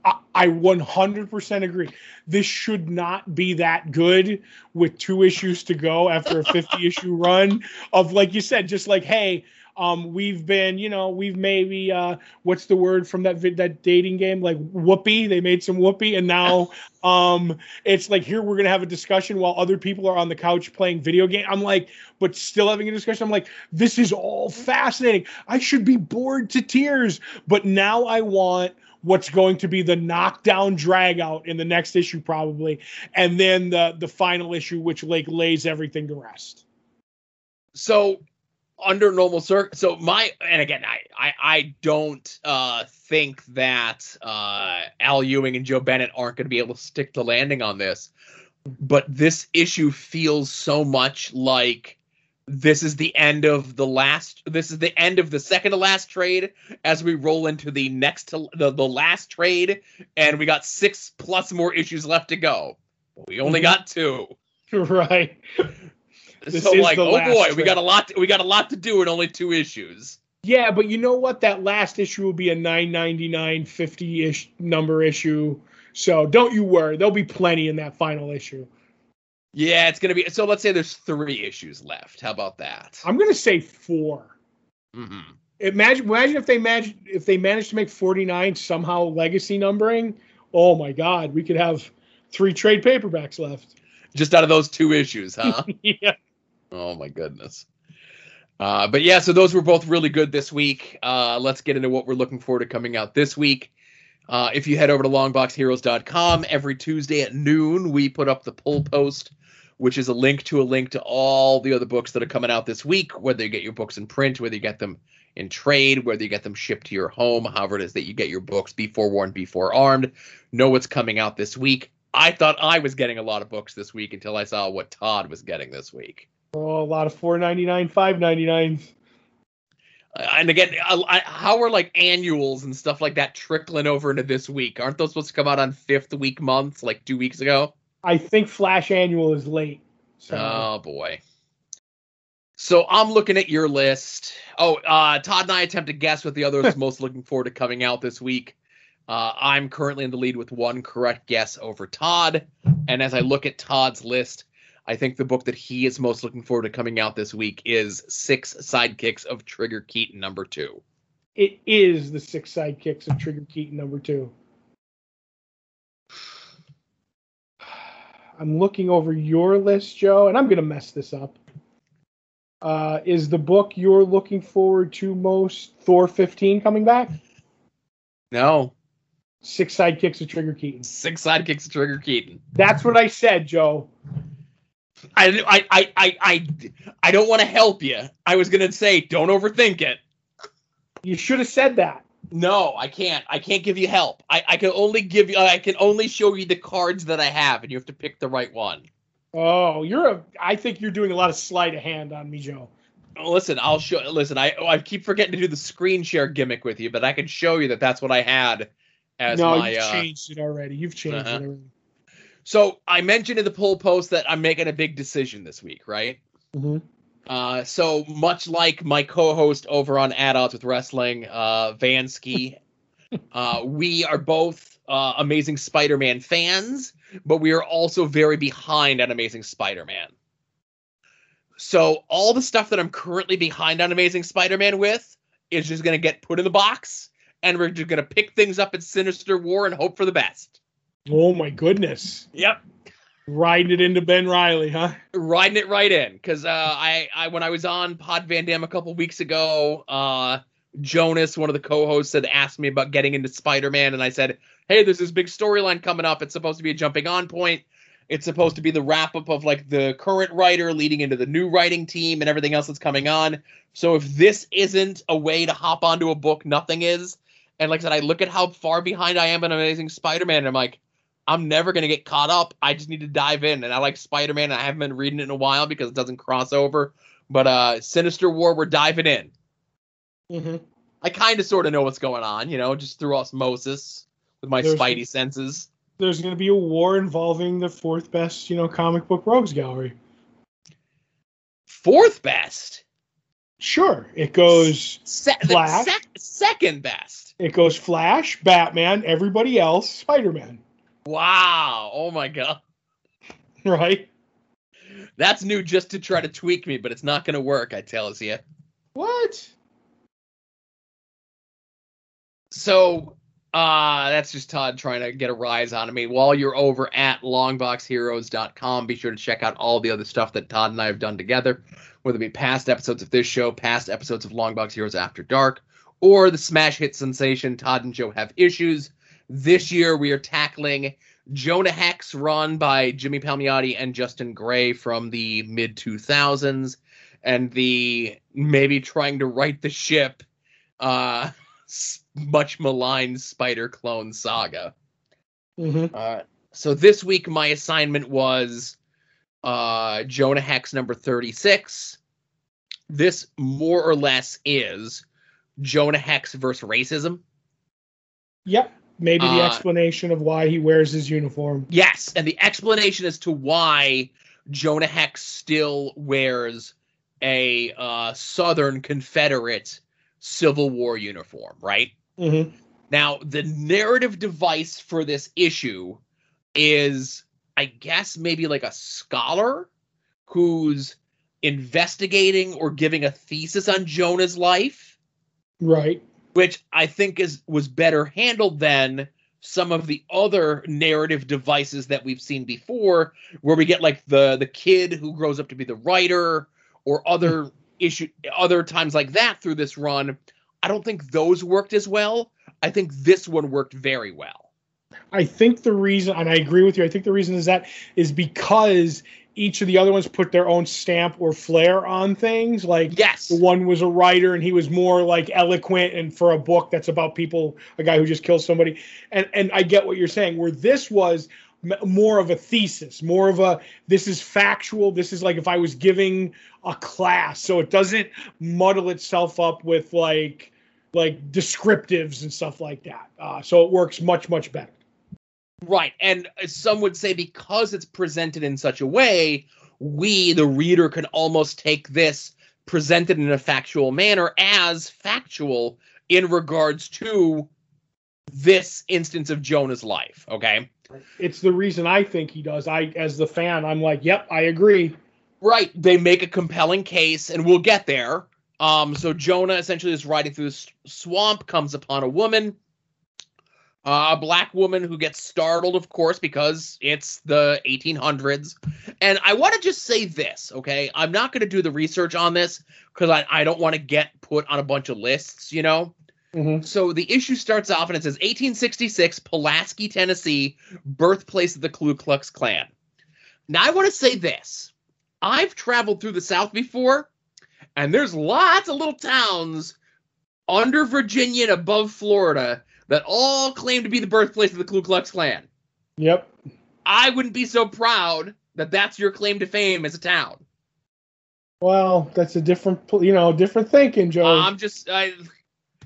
I, I 100% agree. This should not be that good with two issues to go after a 50 issue run of, like you said, just like, hey, Um, we've been, you know, we've maybe uh, what's the word from that vid- that dating game? Like whoopee. They made some whoopee, and now um, it's like here we're gonna have a discussion while other people are on the couch playing video game. I'm like, but still having a discussion. I'm like, this is all fascinating. I should be bored to tears, but now I want what's going to be the knockdown drag out in the next issue probably and then the the final issue which like lays everything to rest so under normal circ so my and again I, I i don't uh think that uh al ewing and joe bennett aren't going to be able to stick the landing on this but this issue feels so much like this is the end of the last this is the end of the second to last trade as we roll into the next to the, the last trade and we got six plus more issues left to go. We only Mhm. got two. Right This so is like the oh boy we got a lot we got a lot to do in only two issues. Yeah but you know what? That last issue will be a 999 50 ish number issue. So don't you worry. There'll be plenty in that final issue. Yeah it's gonna be so let's say there's three issues left. How about that? I'm gonna say four. Hmm imagine imagine if they manage if they managed to make 49 somehow legacy numbering. Oh my god we could have three trade paperbacks left. Just out of those two issues huh? Yeah Oh my goodness. Uh, but yeah, so those were both really good this week. Uh, let's get into what we're looking forward to coming out this week. Uh, if you head over to longboxheroes.com, every Tuesday at noon, we put up the pull post, which is a link to a link to all the other books that are coming out this week, whether you get your books in print, whether you get them in trade, whether you get them shipped to your home, however it is that you get your books, be forewarned, be forearmed. Know what's coming out this week. I thought I was getting a lot of books this week until I saw what Todd was getting this week. Oh a lot of 499 599 and again, I, I, how are like annuals and stuff like that trickling over into this week? Aren't those supposed to come out on fifth week months, like two weeks ago? i think flash annual is late so Oh boy. So I'm looking at your list. Oh, uh, Todd and I attempt to guess what the other is most looking forward to coming out this week. Uh, I'm currently in the lead with one correct guess over Todd. And as I look at Todd's list, I think the book that he is most looking forward to coming out this week is Six Sidekicks of Trigger Keaton number two. it is the six sidekicks of trigger keaton number two. I'm looking over your list joe and i'm going to mess this up. Uh, is the book you're looking forward to most thor 15 coming back? No, six sidekicks of trigger keaton. Six Sidekicks of Trigger Keaton. that's what i said joe I, I, I, I, I, I don't want to help you. I was gonna say don't overthink it. you should have said that No, I can't. I can't give you help. I, I can only give you. I can only show you the cards that I have, and you have to pick the right one. oh you're a i think you're doing a lot of sleight of hand on me joe Listen, I'll show. Listen, I I keep forgetting to do the screen share gimmick with you, but I can show you that that's what I had as no my. you've uh, changed it already you've changed uh-huh. it already so I mentioned in the poll post that I'm making a big decision this week, right? mm-hmm. Uh, so much like my co-host over on At Odds with Wrestling, uh, Vansky, uh, we are both uh, Amazing Spider-Man fans, but we are also very behind on Amazing Spider-Man. So all the stuff that I'm currently behind on Amazing Spider-Man with is just gonna get put in the box, and we're just gonna pick things up at Sinister War and hope for the best. Oh my goodness Yep. riding it into ben reilly huh riding it right in because uh, I, I when I was on Pod Van Dam a couple weeks ago, uh, Jonas, one of the co-hosts, had asked me about getting into Spider-Man, and I said, "Hey, there's this big storyline coming up. It's supposed to be a jumping on point. It's supposed to be the wrap up of like the current writer leading into the new writing team and everything else that's coming on. So if this isn't a way to hop onto a book, nothing is. And like I said, I look at how far behind I am in Amazing Spider-Man, and I'm like." I'm never gonna get caught up. I just need to dive in, and I like Spider Man. I haven't been reading it in a while because it doesn't cross over. But uh, Sinister War, we're diving in. mm-hmm. I kind of sort of know what's going on, you know, just through osmosis with my There's- spidey senses. there's going to be a war involving the fourth best, you know, comic book rogues gallery. Fourth best, Sure, it goes Se- Flash. sec- second best. it goes Flash, Batman, everybody else, Spider-Man, Wow! Oh my god, right? that's new just to try to tweak me, but it's not gonna work. I tell you. What? so uh that's just Todd trying to get a rise out of me. While you're over at longboxheroes.com, be sure to check out all the other stuff that Todd and I have done together, whether it be past episodes of this show, past episodes of Longbox Heroes After Dark, or the smash hit sensation Todd and Joe Have Issues. This year we are tackling Jonah Hex run by Jimmy Palmiotti and Justin Gray from the mid 2000s and the maybe trying to right the ship uh much maligned spider clone saga. Mm-hmm. Uh, so this week my assignment was uh Jonah Hex number 36. This more or less is Jonah Hex versus racism. Yep. Maybe the Uh, explanation of why he wears his uniform. Yes, and the explanation as to why Jonah Hex still wears a uh, Southern Confederate Civil War uniform, right? Mm-hmm. Now, the narrative device for this issue is, I guess, maybe like a scholar who's investigating or giving a thesis on Jonah's life Right. Which I think is was better handled than some of the other narrative devices that we've seen before, where we get like the the kid who grows up to be the writer or other issue other times like that through this run. I don't think those worked as well. I think this one worked very well. I think the reason, and I agree with you, I think the reason is that is because each of the other ones put their own stamp or flair on things. Like Yes. the one was a writer and he was more like eloquent and for a book that's about people, a guy who just kills somebody. And and I get what you're saying. Where this was more of a thesis, more of a this is factual. This is like if I was giving a class, so it doesn't muddle itself up with like like descriptives and stuff like that. Uh, so it works much much better. Right. And some would say because it's presented in such a way, we, the reader, can almost take this presented in a factual manner as factual in regards to this instance of Jonah's life. Okay. It's the reason I think he does. I, as the fan, I'm like, yep, I agree. Right. They make a compelling case, and we'll get there. Um, so Jonah essentially is riding through this swamp, comes upon a woman, a black woman who gets startled, of course, because it's the 1800s. And I want to just say this, okay? I'm not going to do the research on this because I, I don't want to get put on a bunch of lists, you know? Mm-hmm. So the issue starts off and it says 1866, Pulaski, Tennessee, birthplace of the Ku Klux Klan. Now I want to say this. I've traveled through the South before, and there's lots of little towns under Virginia and above Florida that all claim to be the birthplace of the Ku Klux Klan. Yep. I wouldn't be so proud that that's your claim to fame as a town. Well, that's a different, you know, different thinking, Joe. I'm just, I,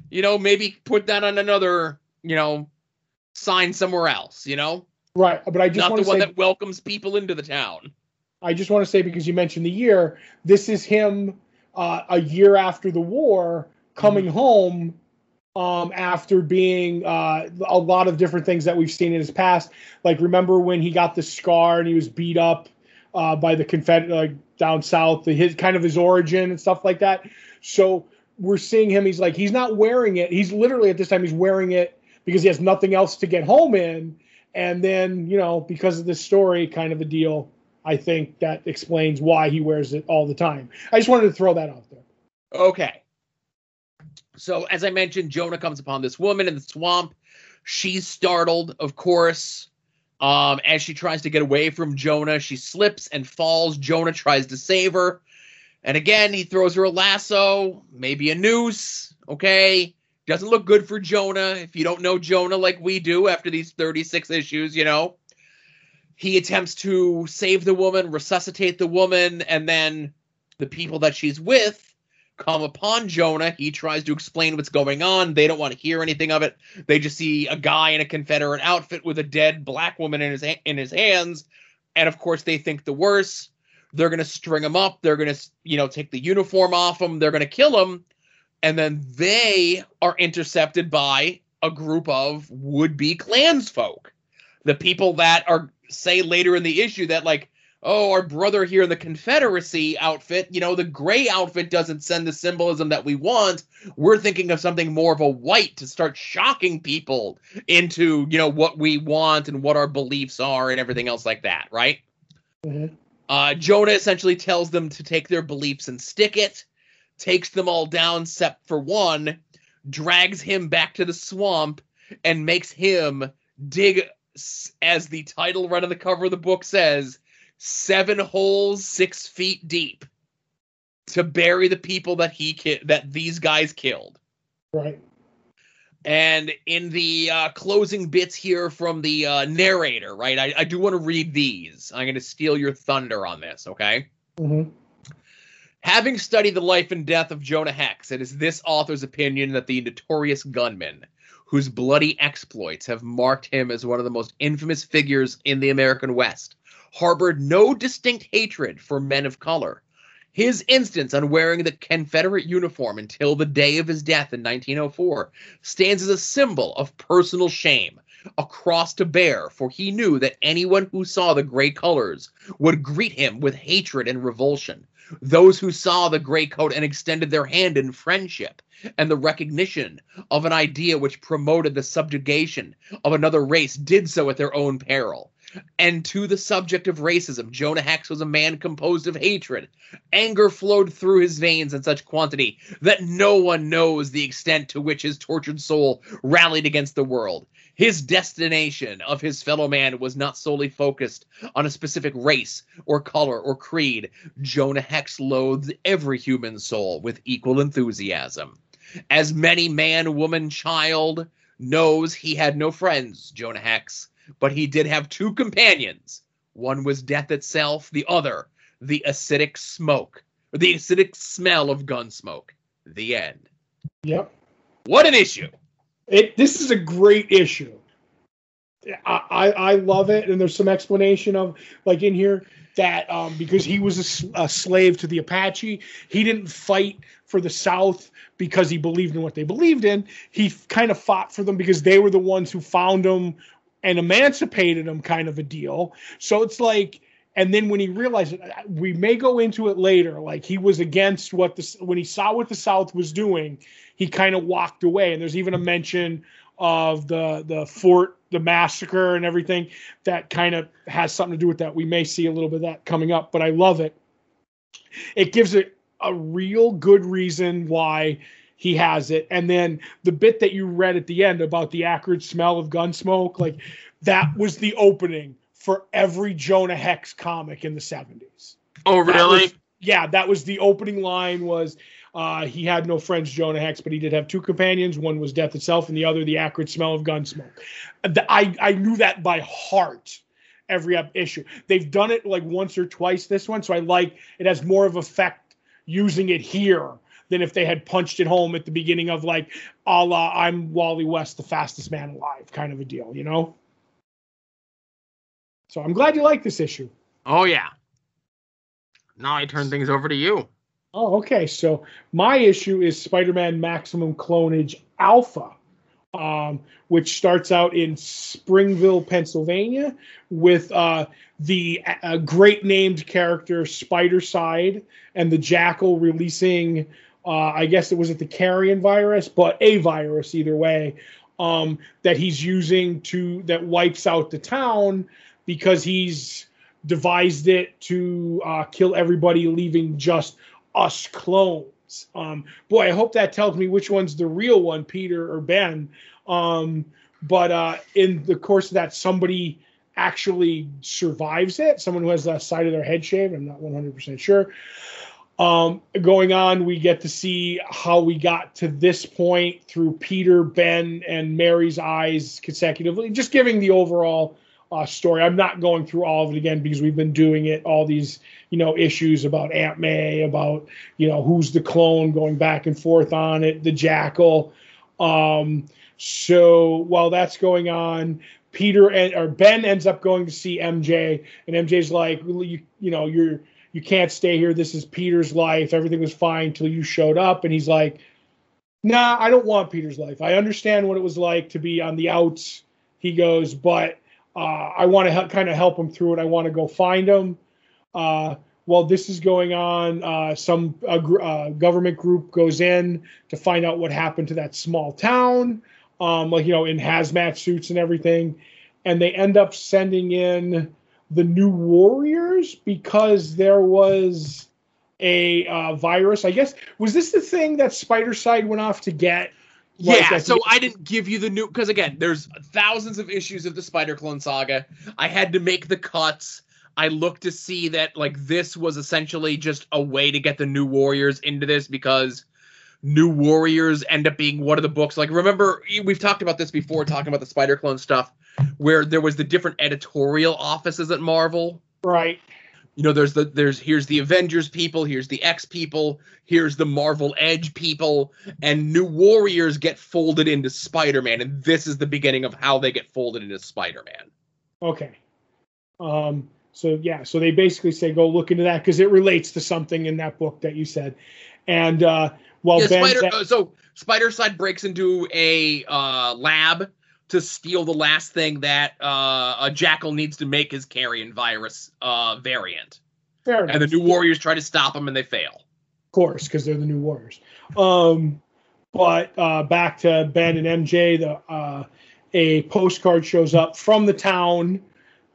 you know, maybe put that on another, you know, sign somewhere else. You know, right. But I just not the one say, that welcomes people into the town. I just want to say because you mentioned the year, this is him uh, a year after the war coming home um, after being uh, a lot of different things that we've seen in his past. Like, remember when he got the scar and he was beat up uh, by the Confederate, like down south, his kind of his origin and stuff like that. So we're seeing him. He's like, he's not wearing it. He's literally at this time, he's wearing it because he has nothing else to get home in. And then, you know, because of this story, kind of a deal, I think that explains why he wears it all the time. I just wanted to throw that out there. Okay. So, as I mentioned, Jonah comes upon this woman in the swamp. She's startled, of course. Um, as she tries to get away from Jonah, she slips and falls. Jonah tries to save her. And again, he throws her a lasso, maybe a noose. Okay. Doesn't look good for Jonah if you don't know Jonah like we do after these 36 issues, you know. He attempts to save the woman, resuscitate the woman, and then the people that she's with come upon Jonah. He tries to explain what's going on. They don't want to hear anything of it. They just see a guy in a Confederate outfit with a dead black woman in his ha- in his hands, and of course they think the worst. They're gonna string him up. They're gonna you know take the uniform off him. They're gonna kill him, and then they are intercepted by a group of would be clansfolk, the people that are say later in the issue that like oh, our brother here in the Confederacy outfit, you know, the gray outfit doesn't send the symbolism that we want. We're thinking of something more of a white to start shocking people into, you know, what we want and what our beliefs are and everything else like that, right? Mhm. Uh, Jonah essentially tells them to take their beliefs and stick it, takes them all down except for one, drags him back to the swamp, and makes him dig, as the title right on the cover of the book says, seven holes six feet deep to bury the people that he ki- that these guys killed. Right. And in the uh, closing bits here from the uh, narrator, right? I, I do want to read these. I'm going to steal your thunder on this, okay? hmm Having studied the life and death of Jonah Hex, it is this author's opinion that the notorious gunman, whose bloody exploits have marked him as one of the most infamous figures in the American West, harbored no distinct hatred for men of color. His instance on wearing the Confederate uniform until the day of his death in 1904 stands as a symbol of personal shame, a cross to bear, for he knew that anyone who saw the gray colors would greet him with hatred and revulsion. Those who saw the gray coat and extended their hand in friendship and the recognition of an idea which promoted the subjugation of another race did so at their own peril. And to the subject of racism, Jonah Hex was a man composed of hatred. Anger flowed through his veins in such quantity that no one knows the extent to which his tortured soul rallied against the world. His destination of his fellow man was not solely focused on a specific race or color or creed. Jonah Hex loathed every human soul with equal enthusiasm. As many man, woman, child knows he had no friends, Jonah Hex, but he did have two companions. One was death itself, the other, the acidic smoke, or the acidic smell of gun smoke. The end. Yep. What an issue! It. This is a great issue. I, I I love it, and there's some explanation of like in here that um, because he was a slave to the Apache, he didn't fight for the South because he believed in what they believed in. He kind of fought for them because they were the ones who found him and emancipated him, kind of a deal. So it's like, and then when he realized it, we may go into it later. Like he was against what the when he saw what the South was doing, he kind of walked away. And there's even a mention of the the fort the massacre and everything that kind of has something to do with that we may see a little bit of that coming up but i love it it gives it a real good reason why he has it and then the bit that you read at the end about the acrid smell of gun smoke like that was the opening for every jonah hex comic in the 70s Oh, That was- yeah, that was the opening line was uh, he had no friends, Jonah Hex, but he did have two companions. One was death itself, and the other the acrid smell of gun smoke. The- I I knew that by heart. Every issue they've done it like once or twice. This one, so I like it has more of effect using it here than if they had punched it home at the beginning of like, a la I'm Wally West, the fastest man alive, kind of a deal, you know. So I'm glad you like this issue. Oh yeah. Now I turn things over to you. Oh, okay. So my issue is Spider-Man Maximum Clonage Alpha, um, which starts out in Springville, Pennsylvania, with uh, the uh, great named character Spidercide and the Jackal releasing, uh, I guess it was it the carrion virus, but a virus either way, um, that he's using to that wipes out the town because he's devised it to uh, kill everybody, leaving just us clones. Um, boy, I hope that tells me which one's the real one, Peter or Ben. Um, but uh, in the course of that, somebody actually survives it. Someone who has the side of their head shaved. I'm not 100% sure. Um, going on, we get to see how we got to this point through Peter, Ben, and Mary's eyes consecutively, just giving the overall uh, story. I'm not going through all of it again because we've been doing it, all these, you know, issues about Aunt May, about, you know, who's the clone, going back and forth on it, the jackal. Um, so while that's going on, Peter and or Ben ends up going to see MJ, and MJ's like, you, you know, you're you can't stay here. This is Peter's life. Everything was fine till you showed up, and he's like, Nah, I don't want Peter's life. I understand what it was like to be on the outs. He goes, but uh, I want to help, kind of help him through it. I want to go find him. uh, while this is going on, uh, some uh, uh, government group goes in to find out what happened to that small town, um, like you know, in hazmat suits and everything, and they end up sending in the new warriors because there was a uh, virus. I guess was this the thing that Spidercide went off to get? like, yeah, so I didn't give you the new because again, there's thousands of issues of the Spider Clone saga. I had to make the cuts. I looked to see that like this was essentially just a way to get the new warriors into this because new warriors end up being one of the books. Like remember we've talked about this before talking about the Spider Clone stuff where there was the different editorial offices at Marvel right. you know there's the there's here's the avengers people here's the x people here's the marvel edge people and new warriors get folded into spider-man and this is the beginning of how they get folded into spider-man Okay. Um, so yeah, so they basically say go look into that because it relates to something in that book that you said. And uh, while yeah, spider uh, so spidercide breaks into a uh lab to steal the last thing that uh a jackal needs to make his carrion virus uh variant fair enough, and the new warriors try to stop him and they fail of course, because they're the new warriors. Um, but uh, back to Ben and MJ, the uh, a postcard shows up from the town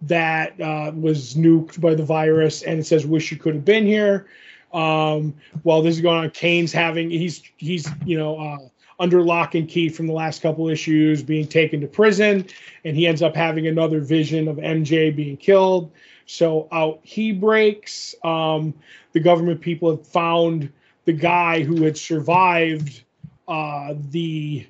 that uh, was nuked by the virus, and it says, "Wish you could have been here." Um, while this is going on, Kane's having he's he's you know uh, under lock and key from the last couple issues, being taken to prison, and he ends up having another vision of MJ being killed. So out he breaks. Um, the government people have found the guy who had survived uh, the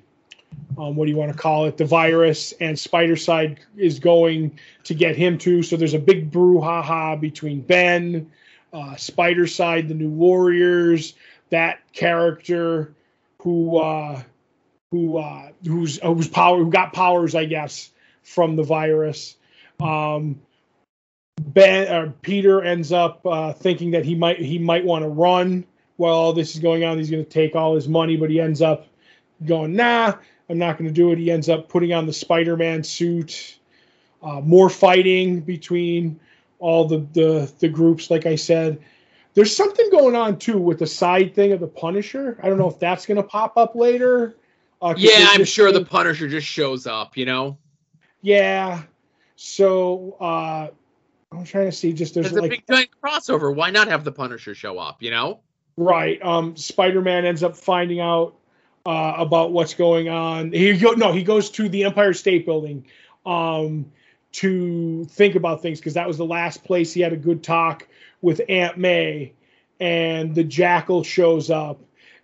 um, what do you want to call it the virus and spidercide is going to get him too so there's a big brouhaha between ben uh, spidercide the new warriors that character who uh, who uh, who's who's power who got powers i guess from the virus um, Ben or Peter ends up uh, thinking that he might he might want to run while all this is going on. He's going to take all his money, but he ends up going, "Nah, I'm not going to do it." He ends up putting on the Spider-Man suit. Uh, more fighting between all the, the the groups. Like I said, there's something going on too with the side thing of the Punisher. I don't know if that's going to pop up later. Uh, yeah i'm sure the punisher just shows up you know yeah. So uh, I'm trying to see. Just there's It's a big giant crossover. Why not have the Punisher show up? You know? Right. Um, Spider-Man ends up finding out uh, about what's going on. He go no, he goes to the Empire State Building um, to think about things because that was the last place he had a good talk with Aunt May, and the Jackal shows up,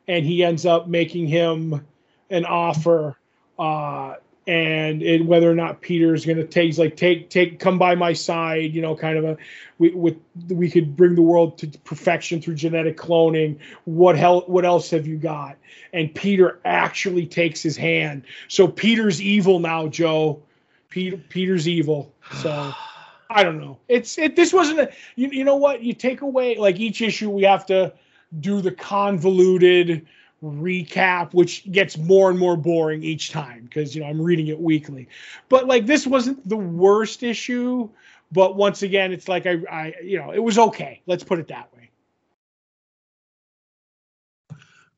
and he ends up making him an offer. Uh, and it, whether or not Peter's going to take, he's like, take, take, come by my side, you know, kind of a, we, with, we could bring the world to perfection through genetic cloning. What hell, what else have you got? And Peter actually takes his hand. So Peter's evil now, Joe. Peter, Peter's evil. So I don't know. It's, it, this wasn't a, you, you know what? You take away, like each issue, we have to do the convoluted, recap which gets more and more boring each time because you know i'm reading it weekly but like this wasn't the worst issue but once again it's like i i you know it was okay let's put it that way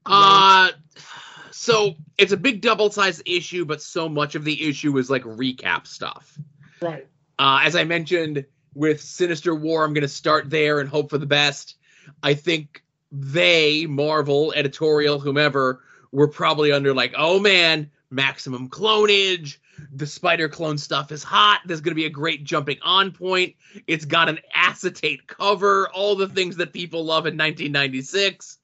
Uh so it's a big double sized issue, but so much of the issue is like recap stuff. right Uh, as I mentioned with Sinister War, I'm going to start there and hope for the best. I think they, Marvel, editorial, whomever, were probably under like, oh man, maximum clonage. The spider clone stuff is hot. There's going to be a great jumping on point. It's got an acetate cover, all the things that people love in 1996.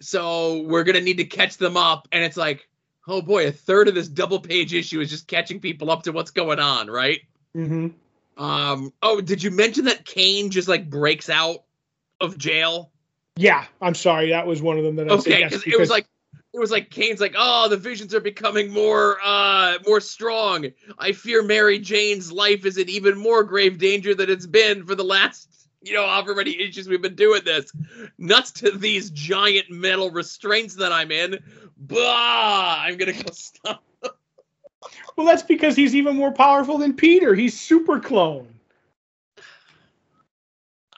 So we're going to need to catch them up. And it's like, oh boy, a third of this double page issue is just catching people up to what's going on, right? Mm-hmm. Um. Oh, did you mention that Kane just like breaks out of jail? yeah i'm sorry that was one of them that i said Okay, yes, because it was like it was like Kane's like, oh, the visions are becoming more uh more strong. I fear Mary Jane's life is in even more grave danger than it's been for the last you know however many issues we've been doing this. Nuts to these giant metal restraints that I'm in. Bah! I'm gonna go stop. Well that's because he's even more powerful than peter he's super clone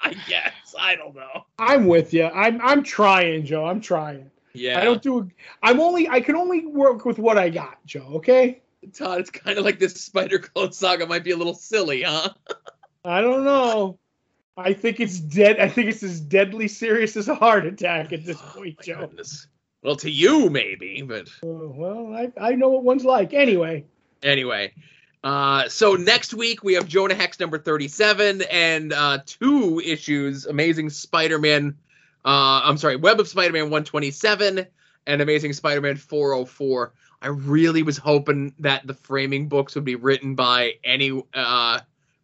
I guess. I don't know. I'm with you. I'm I'm trying, Joe. I'm trying. Yeah. I don't do. I'm only. I can only work with what I got, Joe. Okay. Todd, it's kind of like this Spider Clone saga might be a little silly, huh? I don't know. I think it's dead. I think it's as deadly serious as a heart attack at this oh point, Joe. goodness. Well, to you maybe, but Uh, well, I I know what one's like. Anyway, anyway. Uh, so next week we have Jonah Hex number 37 and uh, two issues Amazing Spider Man, uh, I'm sorry, Web of Spider Man 127 and Amazing Spider Man 404. I really was hoping that the framing books would be written by any uh,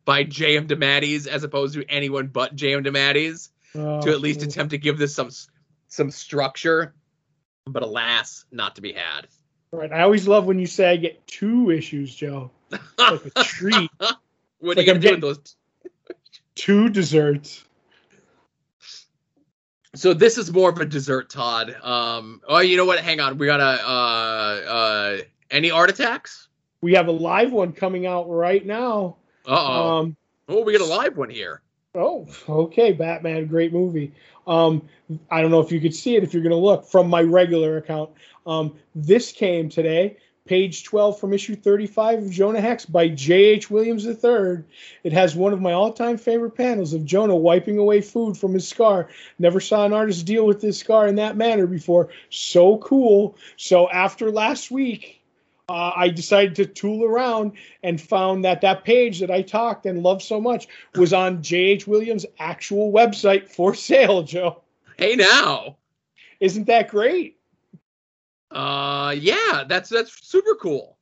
by J.M. DeMatteis as opposed to anyone but J.M. DeMatteis uh, to at least attempt to give this some some structure. But alas, not to be had. Right. I always love when you say I get two issues, Joe. Like a treat. What Like are you gonna I'm do with those? two desserts. So this is more of a dessert, Todd. Um, oh, you know what? Hang on, we got a uh, uh, any art attacks? We have a live one coming out right now. Uh oh. Um, oh, we got a live one here. oh, okay. Batman, great movie. Um, I don't know if you could see it if you're going to look from my regular account. Um, this came today, page 12 from issue 35 of Jonah Hex by J.H. Williams III. It has one of my all time favorite panels of Jonah wiping away food from his scar. Never saw an artist deal with this scar in that manner before. So cool. So after last week, uh, I decided to tool around and found that that page that I talked and loved so much was on J.H. Williams' actual website for sale, Joe. Hey now. Isn't that great? Uh, yeah, that's that's super cool.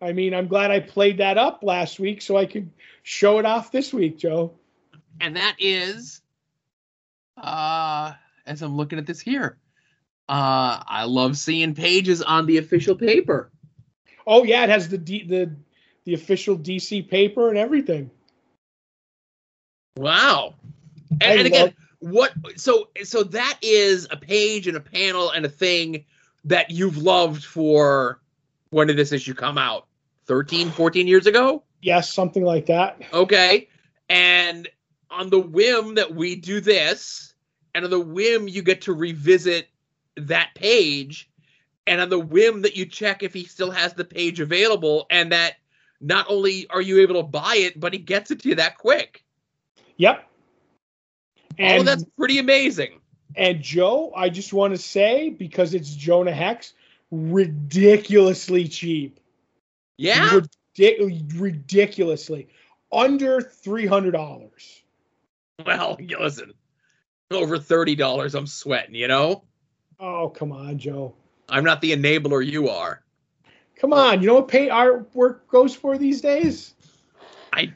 I mean, I'm glad I played that up last week so I could show it off this week, Joe. And that is, uh, as I'm looking at this here, uh, I love seeing pages on the official paper. Oh yeah, it has the D, the the official DC paper and everything. Wow. And, and again, love- what so so that is a page and a panel and a thing that you've loved for when did this issue come out? 13, 14 years ago? Yes, something like that. Okay. And on the whim that we do this, and on the whim you get to revisit that page, and on the whim that you check if he still has the page available, and that not only are you able to buy it, but he gets it to you that quick. Yep. oh, that's pretty amazing. and Joe, I just want to say because it's Jonah Hex, ridiculously cheap. Yeah. Ridic- ridiculously under three hundred dollars. Well, listen, over thirty dollars, I'm sweating. You know, Oh come on, Joe. I'm not the enabler you are. Come on, you know what pay artwork goes for these days? I,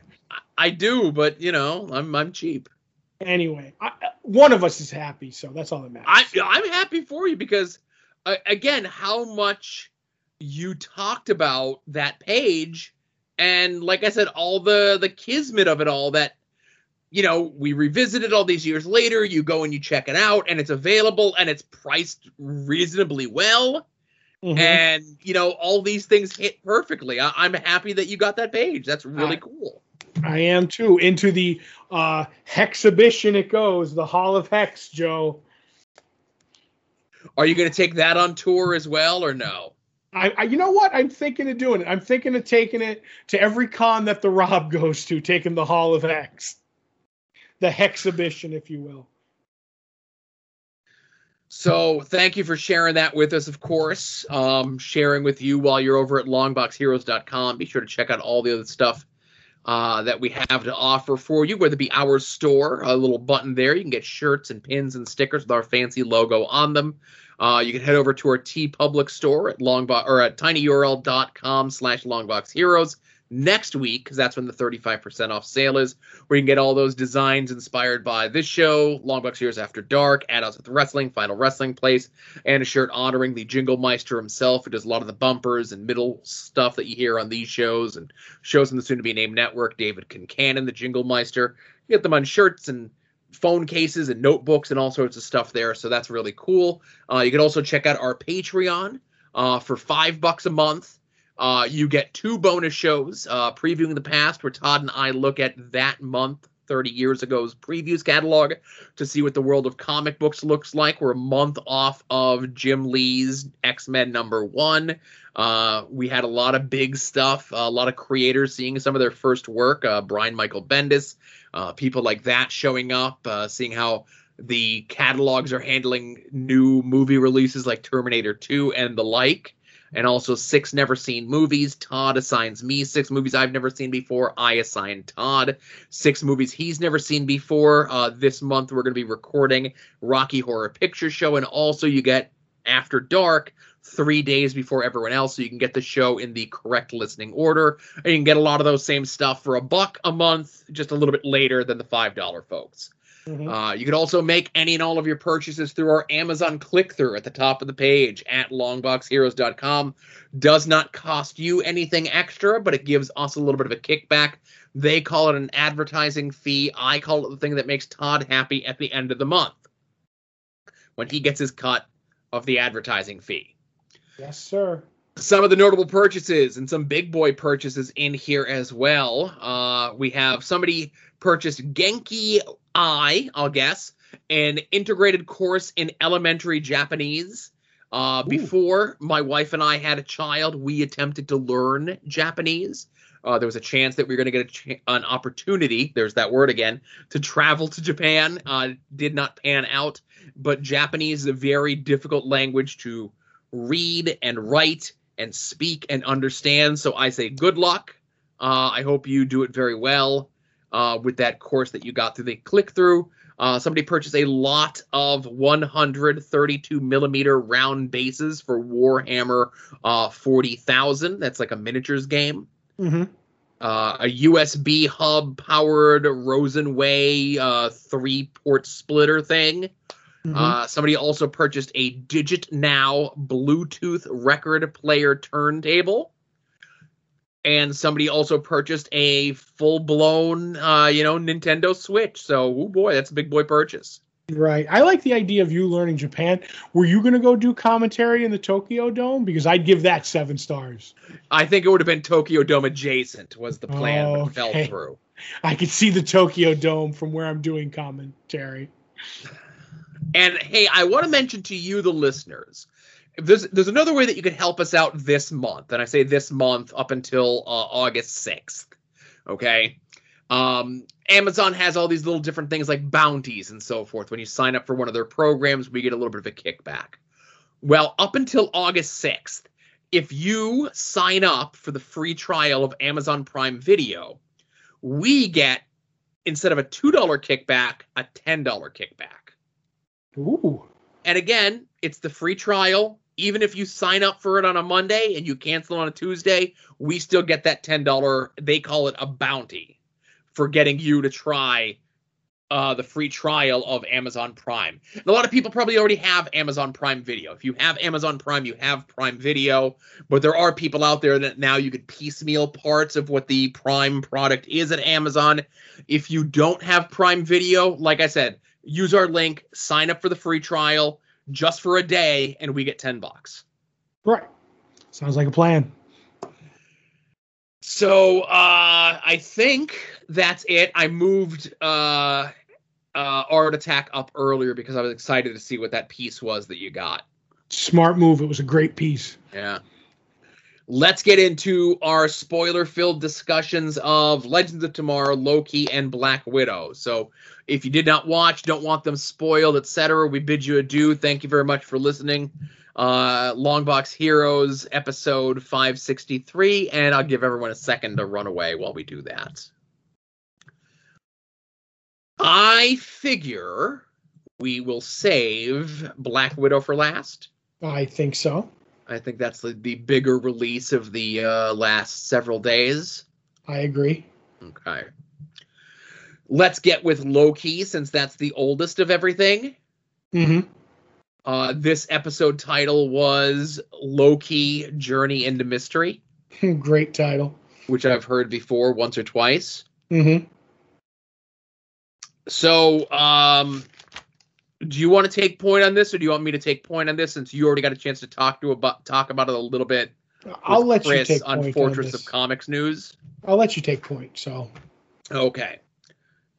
I do, but you know, I'm I'm cheap. Anyway, I, one of us is happy, so that's all that matters. I I'm happy for you because, uh, again, how much you talked about that page, and like I said, all the the kismet of it all that. You know, we revisited all these years later. You go and you check it out, and it's available, and it's priced reasonably well. Mhm. and you know all these things hit perfectly I- i'm happy that you got that page that's really I- cool I am too. Into the uh, exhibition it goes, the Hall of Hex, Joe. are you going to take that on tour as well or no I, I, you know what? I'm thinking of doing it. I'm thinking of taking it to every con that the Rob goes to, taking the Hall of Hex, the hexhibition, if you will. so thank you for sharing that with us of course um, sharing with you while you're over at longboxheroes.com be sure to check out all the other stuff uh, that we have to offer for you, whether it be our store, a little button there. You can get shirts and pins and stickers with our fancy logo on them. Uh, you can head over to our TeePublic store at longbox or at tinyurl.com slash longboxheroes next week, because that's when the 35% off sale is, where you can get all those designs inspired by this show, Long Longbox Heroes After Dark, Add Us with Wrestling, Final Wrestling Place, and a shirt honoring the Jingle Meister himself, who does a lot of the bumpers and middle stuff that you hear on these shows and shows in the soon to be named network, David Kincannon, the Jingle Meister. You get them on shirts and phone cases and notebooks and all sorts of stuff there. So that's really cool. Uh, you can also check out our Patreon uh, for five bucks a month. Uh, you get two bonus shows uh, previewing the past, where Todd and I look at that month 30 years ago's previews catalog to see what the world of comic books looks like. We're a month off of Jim Lee's X Men number one. Uh, we had a lot of big stuff, a lot of creators seeing some of their first work. Uh, Brian Michael Bendis, uh, people like that showing up, uh, seeing how the catalogs are handling new movie releases like Terminator 2 and the like. And also six never seen movies. Todd assigns me six movies I've never seen before. I assign Todd six movies he's never seen before. Uh, this month we're going to be recording Rocky Horror Picture Show, and also you get After Dark three days before everyone else, so you can get the show in the correct listening order, and you can get a lot of those same stuff for a buck a month, just a little bit later than the five dollar folks. Mhm. Uh, you can also make any and all of your purchases through our Amazon click through at the top of the page at longboxheroes.com. Does not cost you anything extra, but it gives us a little bit of a kickback. They call it an advertising fee. I call it the thing that makes Todd happy at the end of the month when he gets his cut of the advertising fee yes, sir. some of the notable purchases and some big boy purchases in here as well. Uh, we have somebody purchased Genki I, I'll guess, an integrated course in elementary Japanese. Uh, before my wife and I had a child, we attempted to learn Japanese. Uh, there was a chance that we were going to get a ch- an opportunity. There's that word again to travel to Japan. Uh, did not pan out, but Japanese is a very difficult language to read and write and speak and understand. So I say good luck. Uh, I hope you do it very well uh, with that course that you got through the click through. Uh, somebody purchased a lot of 132 millimeter round bases for Warhammer uh, 40,000. That's like a miniatures game. hmm Uh, a USB hub powered Rosonway uh, three port splitter thing. Mm-hmm. Uh, somebody also purchased a DIGITNOW Bluetooth record player turntable. And somebody also purchased a full blown, uh, you know, Nintendo Switch. So, oh boy, that's a big boy purchase. Right. I like the idea of you learning Japan. Were you going to go do commentary in the Tokyo Dome? Because I'd give that seven stars. I think it would have been Tokyo Dome adjacent was the plan, Oh, but fell through. I could see the Tokyo Dome from where I'm doing commentary. And hey, I want to mention to you, the listeners, there's there's another way that you can help us out this month, and I say this month up until uh, August sixth. Okay, um, Amazon has all these little different things like bounties and so forth. When you sign up for one of their programs, we get a little bit of a kickback. Well, up until August sixth, if you sign up for the free trial of Amazon Prime Video, we get instead of a two dollar kickback, a ten dollar kickback. Ooh. And again, it's the free trial. Even if you sign up for it on a Monday and you cancel on a Tuesday, we still get that $10. They call it a bounty for getting you to try uh, the free trial of Amazon Prime. And a lot of people probably already have Amazon Prime Video. If you have Amazon Prime, you have Prime Video. But there are people out there that now you could piecemeal parts of what the Prime product is at Amazon. If you don't have Prime Video, like I said, use our link, sign up for the free trial just for a day, and we get 10 bucks. Right. Sounds like a plan. So uh, I think that's it. I moved uh, uh, Art Attack up earlier because I was excited to see what that piece was that you got. Smart move. It was a great piece. Yeah. Let's get into our spoiler filled discussions of Legends of Tomorrow, Loki, and Black Widow. So if you did not watch, don't want them spoiled, etc., we bid you adieu. Thank you very much for listening. Uh, Longbox Heroes, episode 563, and I'll give everyone a second to run away while we do that. I figure we will save Black Widow for last. I think so. I think that's the, the bigger release of the uh, last several days. I agree. Okay. Let's get with Loki since that's the oldest of everything. hmm Uh, this episode title was Loki Journey into Mystery, great title. which I've heard before once or twice. hmm So, um, do you want to take point on this, or do you want me to take point on this since you already got a chance to talk to about talk about it a little bit? I'll let Chris you take on point Fortress on this. of Comics News. I'll let you take point. So Okay.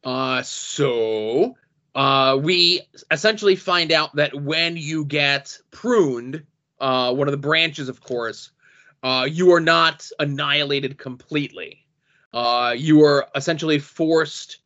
Uh, so uh, we essentially find out that when you get pruned, uh, one of the branches, of course, uh, you are not annihilated completely. Uh, you are essentially forced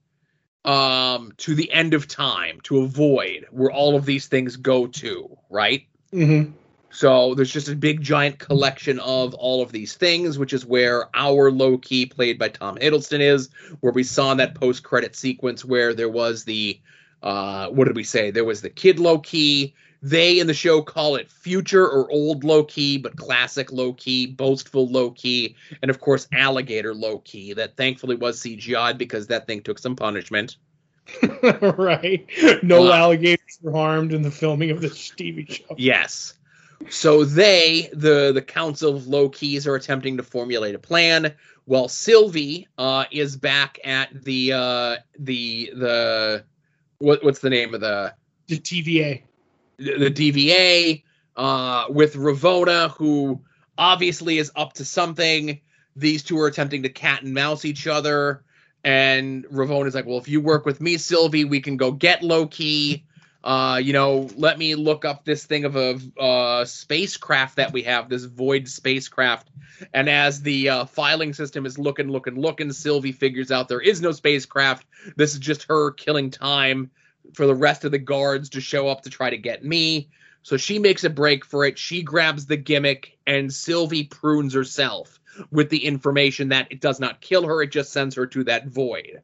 um, to the end of time, to a void where all of these things go to, right? Mm-hmm. So there's just a big giant collection of all of these things, which is where our Loki, played by Tom Hiddleston, is. Where we saw in that post-credit sequence where there was the, uh, what did we say? There was the kid Loki. They in the show call it future or old Loki, but classic Loki, boastful Loki, and of course alligator Loki. That thankfully was CGI'd because that thing took some punishment. right. No Uh, alligators were harmed in the filming of this TV show. Yes. So they, the the Council of Lokis, are attempting to formulate a plan. While Sylvie uh, is back at the uh, the the what what's the name of the The TVA. The TVA uh, with Ravonna, who obviously is up to something. These two are attempting to cat and mouse each other. And Ravonna's like, well, if you work with me, Sylvie, we can go get Loki. Uh, you know, let me look up this thing of a uh, spacecraft that we have, this void spacecraft. And as the uh, filing system is looking, looking, looking, Sylvie figures out there is no spacecraft. This is just her killing time for the rest of the guards to show up to try to get me. So she makes a break for it. She grabs the gimmick, and Sylvie prunes herself with the information that it does not kill her, it just sends her to that void.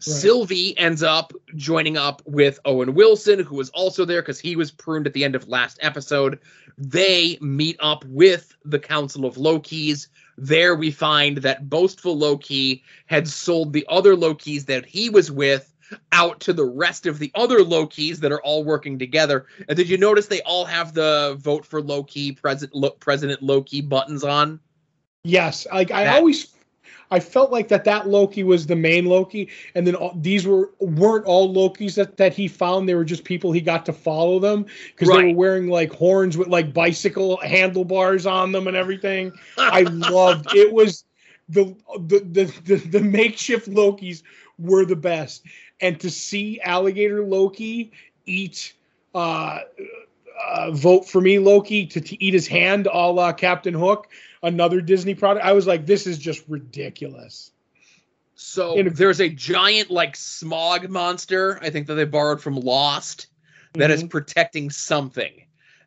Sylvie ends up joining up with Owen Wilson, who was also there because he was pruned at the end of last episode. They meet up with the Council of Lokis. There we find that boastful Loki had sold the other Lokis that he was with out to the rest of the other Lokis that are all working together. And did you notice they all have the vote for Loki, President Lo- President Loki buttons on? Yes, like I That- always, I felt like that that Loki was the main Loki, and then all, these were weren't all Lokis that that he found. They were just people he got to follow them because they were wearing like horns with like bicycle handlebars on them and everything. I loved it. Was the the the the, the makeshift Lokis were the best, and to see alligator Loki eat. Uh, uh, vote for me, Loki, to, to eat his hand, a la Captain Hook, another Disney product. I was like, this is just ridiculous. So a- there's a giant like smog monster, I think that they borrowed from Lost, that is Mhm. protecting something.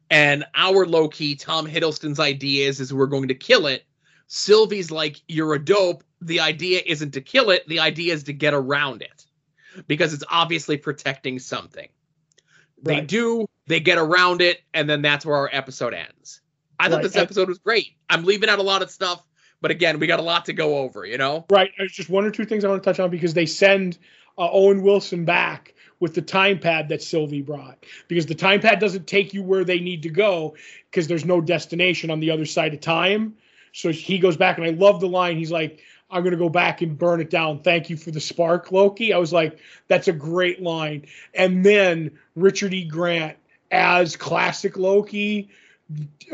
And our Loki, Tom Hiddleston's idea is, is we're going to kill it. Sylvie's like, you're a dope. The idea isn't to kill it. The idea is to get around it because it's obviously protecting something. They do, they get around it, and then that's where our episode ends. I thought this episode was great. I'm leaving out a lot of stuff, but again, we got a lot to go over, you know? Right. There's just one or two things I want to touch on because they send uh, Owen Wilson back with the time pad that Sylvie brought because the time pad doesn't take you where they need to go because there's no destination on the other side of time. So he goes back, and I love the line. He's like, I'm going to go back and burn it down. Thank you for the spark, Loki. I was like, that's a great line. And then Richard E. Grant as classic Loki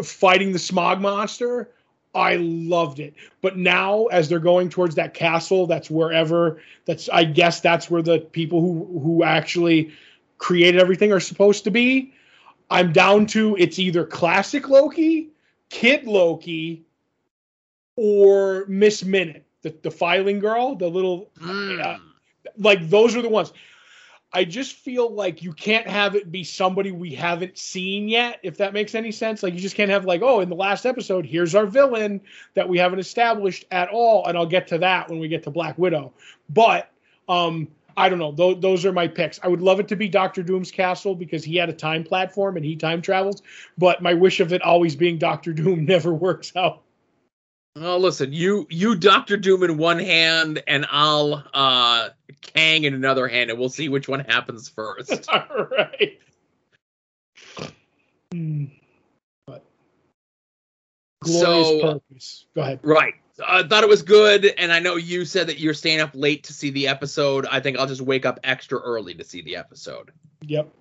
fighting the smog monster. I loved it. But now, as they're going towards that castle, that's wherever. That's I guess that's where the people who who actually created everything are supposed to be. I'm down to it's either classic Loki, Kid Loki, or Miss Minute, the the filing girl, the little Mm. like those are the ones. I just feel like you can't have it be somebody we haven't seen yet, if that makes any sense. Like you just can't have like, oh, in the last episode, here's our villain that we haven't established at all, and I'll get to that when we get to Black Widow. But um, I don't know. Those, those are my picks. I would love it to be Doctor Doom's castle because he had a time platform and he time travels. But my wish of it always being Doctor Doom never works out. Well, listen, you you Doctor Doom in one hand, and I'll uh Kang in another hand, and we'll see which one happens first. all right. Hmm. But glorious So- purpose. Go ahead. right. I thought it was good, and I know you said that you're staying up late to see the episode. I think I'll just wake up extra early to see the episode. Yep.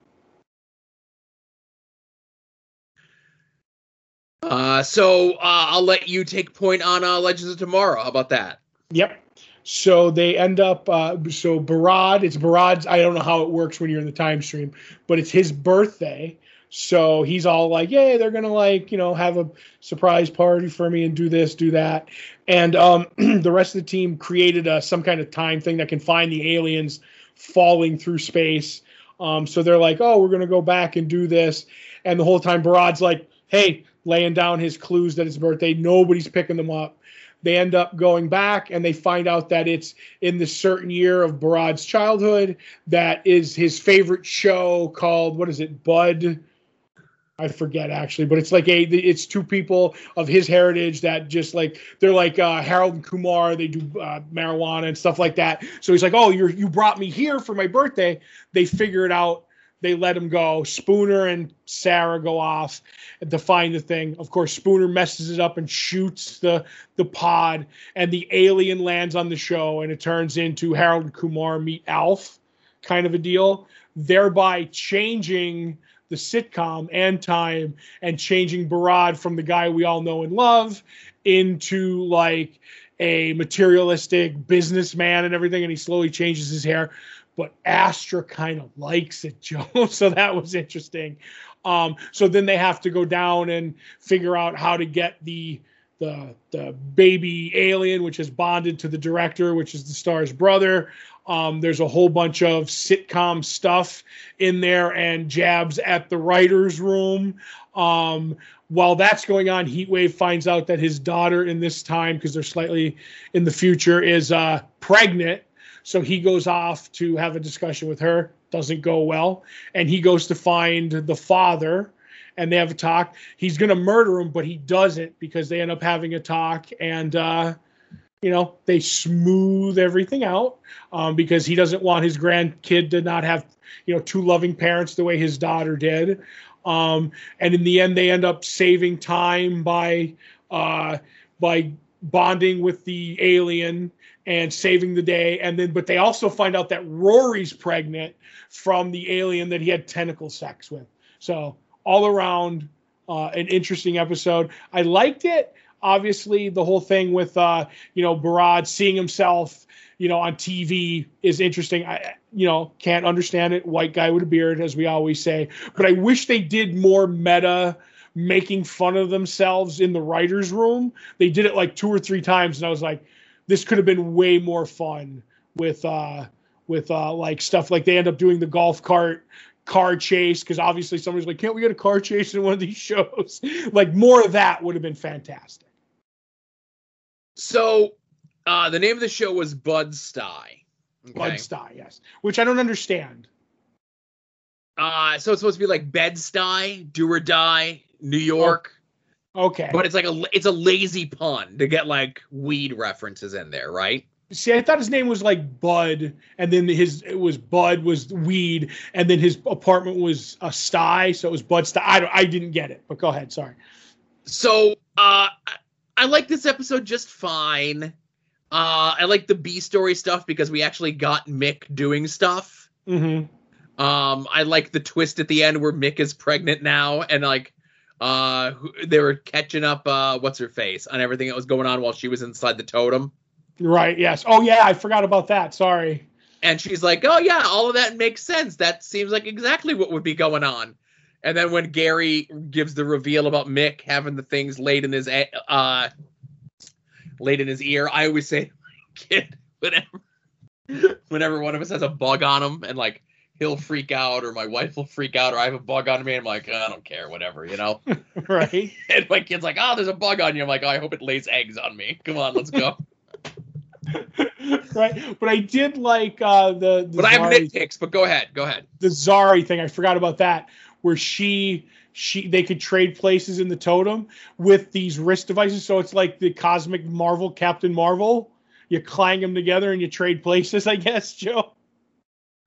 Uh, so uh, I'll let you take point on uh, Legends of Tomorrow. How about that? Yep. so they end up uh, so Behrad, it's Behrad's. I don't know how it works when you're in the time stream, but it's his birthday. So he's all like, "Yeah, they're gonna like you know have a surprise party for me and do this, do that." And um, the rest of the team created a, some kind of time thing that can find the aliens falling through space. Um, so they're like, "Oh, we're gonna go back and do this," and the whole time Behrad's like, "Hey." Laying down his clues that it's birthday. Nobody's picking them up they end up going back and they find out that it's in the certain year of Behrad's childhood that is his favorite show called what is it, Bud? I forget actually, but it's like a it's two people of his heritage that just like they're like uh, Harold and Kumar. They do uh, marijuana and stuff like that. So he's like, "Oh, you you brought me here for my birthday." They figure it out they let him go. Spooner and Sarah go off to find the thing. Of course, Spooner messes it up and shoots the the pod, and the alien lands on the show, and it turns into Harold and Kumar meet Alf, kind of a deal, thereby changing the sitcom and time and changing Behrad from the guy we all know and love into like a materialistic businessman and everything, and he slowly changes his hair but Astra kind of likes it, Joe. so that was interesting. Um, so then they have to go down and figure out how to get the the the baby alien, which is bonded to the director, which is the star's brother. Um, there's a whole bunch of sitcom stuff in there and jabs at the writers' room. Um, while that's going on, Heatwave finds out that his daughter in this time, because they're slightly in the future, is uh, pregnant so he goes off to have a discussion with her. Doesn't go well. And he goes to find the father and they have a talk. He's going to murder him, but he doesn't because they end up having a talk. And, uh, you know, they smooth everything out um, because he doesn't want his grandkid to not have, you know, two loving parents the way his daughter did. Um, and in the end, they end up saving time by uh, by bonding with the alien and saving the day. And then, but they also find out that Rory's pregnant from the alien that he had tentacle sex with. So all around, uh, an interesting episode. I liked it. Obviously, the whole thing with uh, you know Behrad seeing himself, you know, on TV is interesting. I, you know, can't understand it. White guy with a beard, as we always say. But I wish they did more meta making fun of themselves in the writers' room. They did it like two or three times, and I was like, this could have been way more fun with uh with uh like stuff like they end up doing the golf cart car chase because obviously somebody's like, can't we get a car chase in one of these shows? like more of that would have been fantastic. So uh the name of the show was Bud Stuy. Okay. Bud Stuy, yes. Which I don't understand. Uh so it's supposed to be like Bed Stuy, Do or Die, New York. Okay. But it's like a it's a lazy pun to get like weed references in there, right? See, I thought his name was like Bud, and then his it was Bud was weed, and then his apartment was a sty, so it was Bud Stuy. I don't, I didn't get it, but go ahead. Sorry. So, uh, I like this episode just fine. Uh, I like the B story stuff because we actually got Mick doing stuff. Mm-hmm. Um, I like the twist at the end where Mick is pregnant now, and like uh they were catching up uh what's her face on everything that was going on while she was inside the totem. Right yes. Oh yeah i forgot about that. Sorry. And she's like oh yeah all of that makes sense. That seems like exactly what would be going on. And then when gary gives the reveal about mick having the things laid in his uh laid in his ear i always say kid whenever whenever one of us has a bug on him and like he'll freak out or my wife will freak out or I have a bug on me. I'm like, I don't care, whatever, you know? right. and my kid's like, oh, there's a bug on you. I'm like, oh, I hope it lays eggs on me. Come on, let's go. right. But I did like uh, the, the. But Zari, I have nitpicks. But go ahead. Go ahead. The Zari thing. I forgot about that. Where she she they could trade places in the totem with these wrist devices. So it's like the cosmic Marvel Captain Marvel. You clang them together and you trade places. I guess, Joe.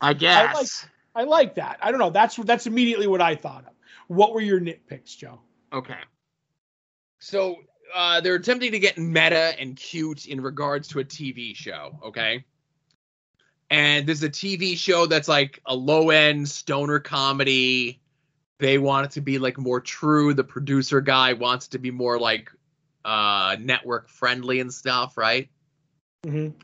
I guess. I like, I like that. I don't know. That's that's immediately what I thought of. What were your nitpicks, Joe? Okay. So uh, they're attempting to get meta and cute in regards to a TV show. Okay. And there's a TV show that's like a low end stoner comedy. They want it to be like more true. The producer guy wants it to be more like uh network friendly and stuff, right? Mm-hmm.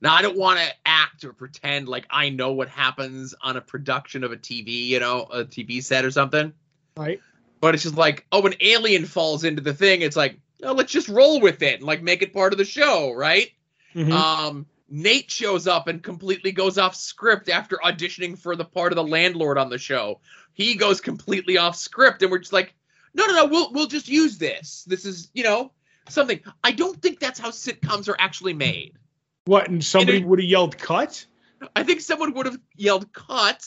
Now I don't want to act or pretend like I know what happens on a production of a TV, you know, a TV set or something. Right. But it's just like, oh, an alien falls into the thing. It's like, oh, let's just roll with it and like make it part of the show, right? Mhm. Um, Nate shows up and completely goes off script after auditioning for the part of the landlord on the show. He goes completely off script, and we're just like, no, no, no, we'll we'll just use this. This is, you know, something. I don't think that's how sitcoms are actually made. What? And somebody would have yelled cut. I think someone would have yelled cut.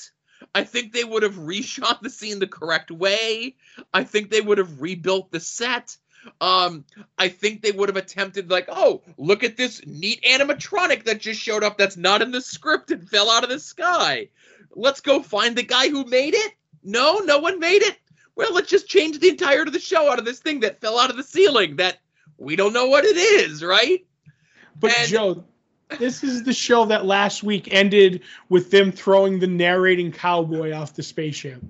I think they would have reshot the scene the correct way. I think they would have rebuilt the set. Um, I think they would have attempted like, oh, look at this neat animatronic that just showed up that's not in the script and fell out of the sky. Let's go find the guy who made it. No, no one made it. Well, let's just change the entire of the show out of this thing that fell out of the ceiling that we don't know what it is, right? But And- Joe, this is the show that last week ended with them throwing the narrating cowboy off the spaceship.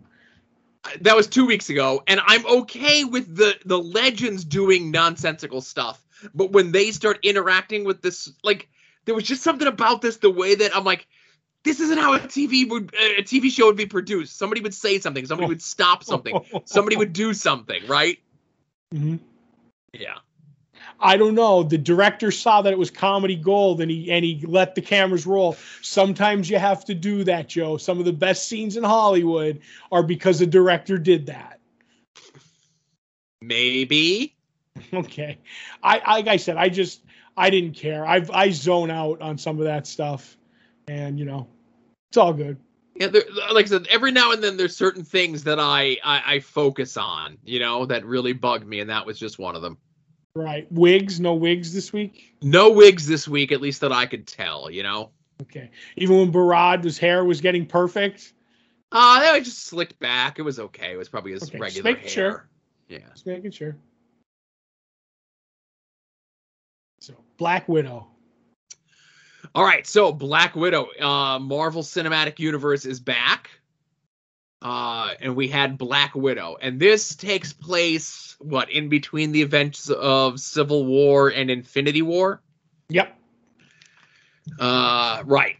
that was two weeks ago, and I'm okay with the the legends doing nonsensical stuff. But when they start interacting with this, like there was just something about this, the way that I'm like, this isn't how a TV would a TV show would be produced. Somebody would say something, somebody would stop something, somebody would do something, right? Mhm. Yeah. I don't know. The director saw that it was comedy gold, and he and he let the cameras roll. Sometimes you have to do that, Joe. Some of the best scenes in Hollywood are because the director did that. Maybe. Okay, I like I said, I just I didn't care. I I zone out on some of that stuff, and you know, it's all good. Yeah, there, like I said, every now and then there's certain things that I, I I focus on, you know, that really bug me, and that was just one of them. Right? Wigs? No wigs this week. No wigs this week, at least that I could tell, you know. Okay. Even when Behrad, his hair was getting perfect. Uh, that was just slicked back. It was okay. It was probably his Okay, just regular hair. sure. Yeah. Just making sure. So Black Widow. All right. So Black Widow, uh, Marvel Cinematic Universe is back. Uh, and we had Black Widow, and this takes place what in between the events of Civil War and Infinity War. Yep. Uh, right.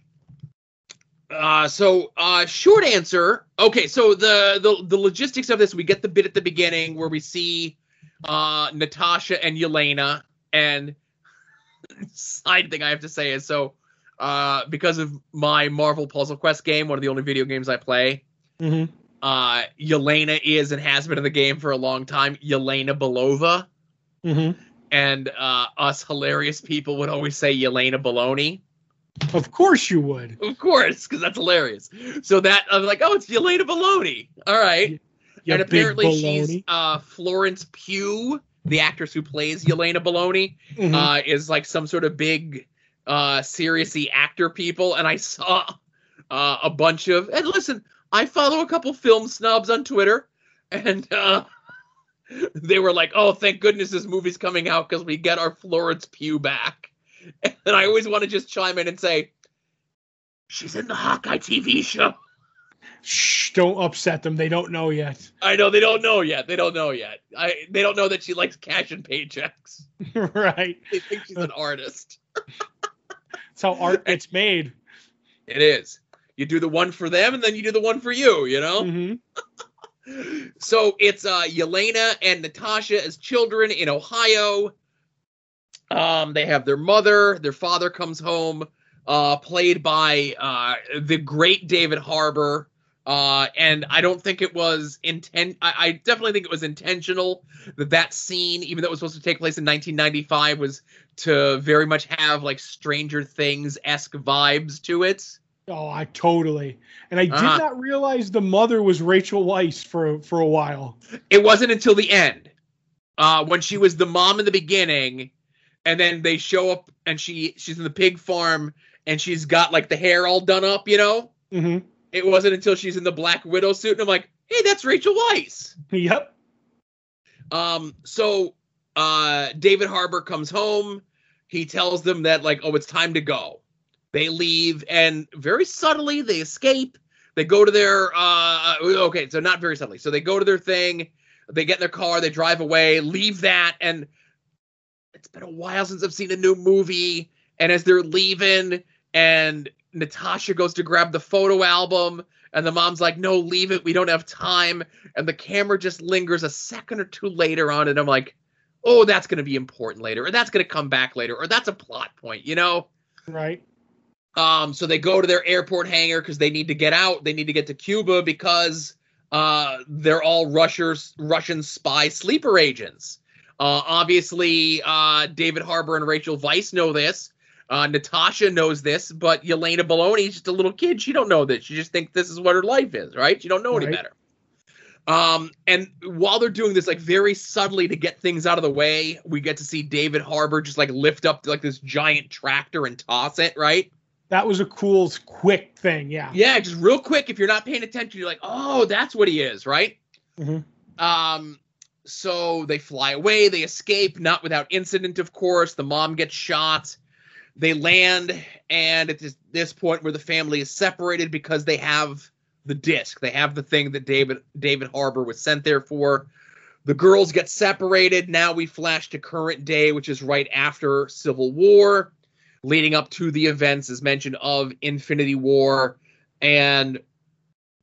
Uh, so uh, short answer. Okay, so the, the the logistics of this, we get the bit at the beginning where we see uh Natasha and Yelena, and side thing I have to say is so uh because of my Marvel Puzzle Quest game, one of the only video games I play. Mm-hmm. Uh, Yelena is and has been in the game for a long time. Yelena Belova, Mm-hmm. and uh, us hilarious people would always say Yelena Baloney. Of course you would. Of course, because that's hilarious. So that I'm like, oh, it's Yelena Baloney. All right. You and apparently she's uh, Florence Pugh, the actress who plays Yelena Baloney, Mhm. uh, is like some sort of big, uh, seriously actor people. And I saw uh, a bunch of. And listen, I follow a couple film snobs on Twitter, and uh, they were like, "Oh, thank goodness this movie's coming out because we get our Florence Pugh back." And I always want to just chime in and say, "She's in the Hawkeye TV show." Shh! Don't upset them. They don't know yet. I know they don't know yet. They don't know yet. I they don't know that she likes cash and paychecks. right. They think she's an artist. That's how art gets made. It is. You do the one for them, and then you do the one for you. You know. hmm So it's uh Yelena and Natasha as children in Ohio. Um, they have their mother. Their father comes home, uh, played by uh the great David Harbour. Uh, and I don't think it was intent. I, I definitely think it was intentional that that scene, even though it was supposed to take place in 1995, was to very much have like Stranger Things esque vibes to it. Oh, I totally. And I did Uh-huh. not realize the mother was Rachel Weisz for for a while. It wasn't until the end, uh, when she was the mom in the beginning, and then they show up and she she's in the pig farm and she's got like the hair all done up, you know. hmm It wasn't until she's in the Black Widow suit and I'm like, hey, that's Rachel Weisz. Yep. Um, so uh, David Harbour comes home. He tells them that like, oh, it's time to go. They leave and very subtly they escape. They go to their uh, okay, so not very subtly. So they go to their thing. They get in their car. They drive away. Leave that and it's been a while since I've seen a new movie. And as they're leaving, and Natasha goes to grab the photo album, and the mom's like, "No, leave it. We don't have time." And the camera just lingers a second or two later on, and I'm like, "Oh, that's going to be important later, or that's going to come back later, or that's a plot point," you know? Right. Um, so they go to their airport hangar because they need to get out. They need to get to Cuba because uh, they're all Russians, Russian spy sleeper agents. Uh, obviously, uh, David Harbour and Rachel Weisz know this. Uh, Natasha knows this, but Yelena Baloney's just a little kid. She don't know this. She just thinks this is what her life is, right? She don't know any better. Um, and while they're doing this, like very subtly to get things out of the way, we get to see David Harbour just like lift up like this giant tractor and toss it, right? That was a cool, quick thing. Yeah. Yeah, just real quick. If you're not paying attention, you're like, oh, that's what he is, right? Mhm. Um, so they fly away. They escape, not without incident, of course. The mom gets shot. They land, and at this, this point, where the family is separated because they have the disc, they have the thing that David David Harbour was sent there for. The girls get separated. Now we flash to current day, which is right after Civil War leading up to the events, as mentioned, of Infinity War. And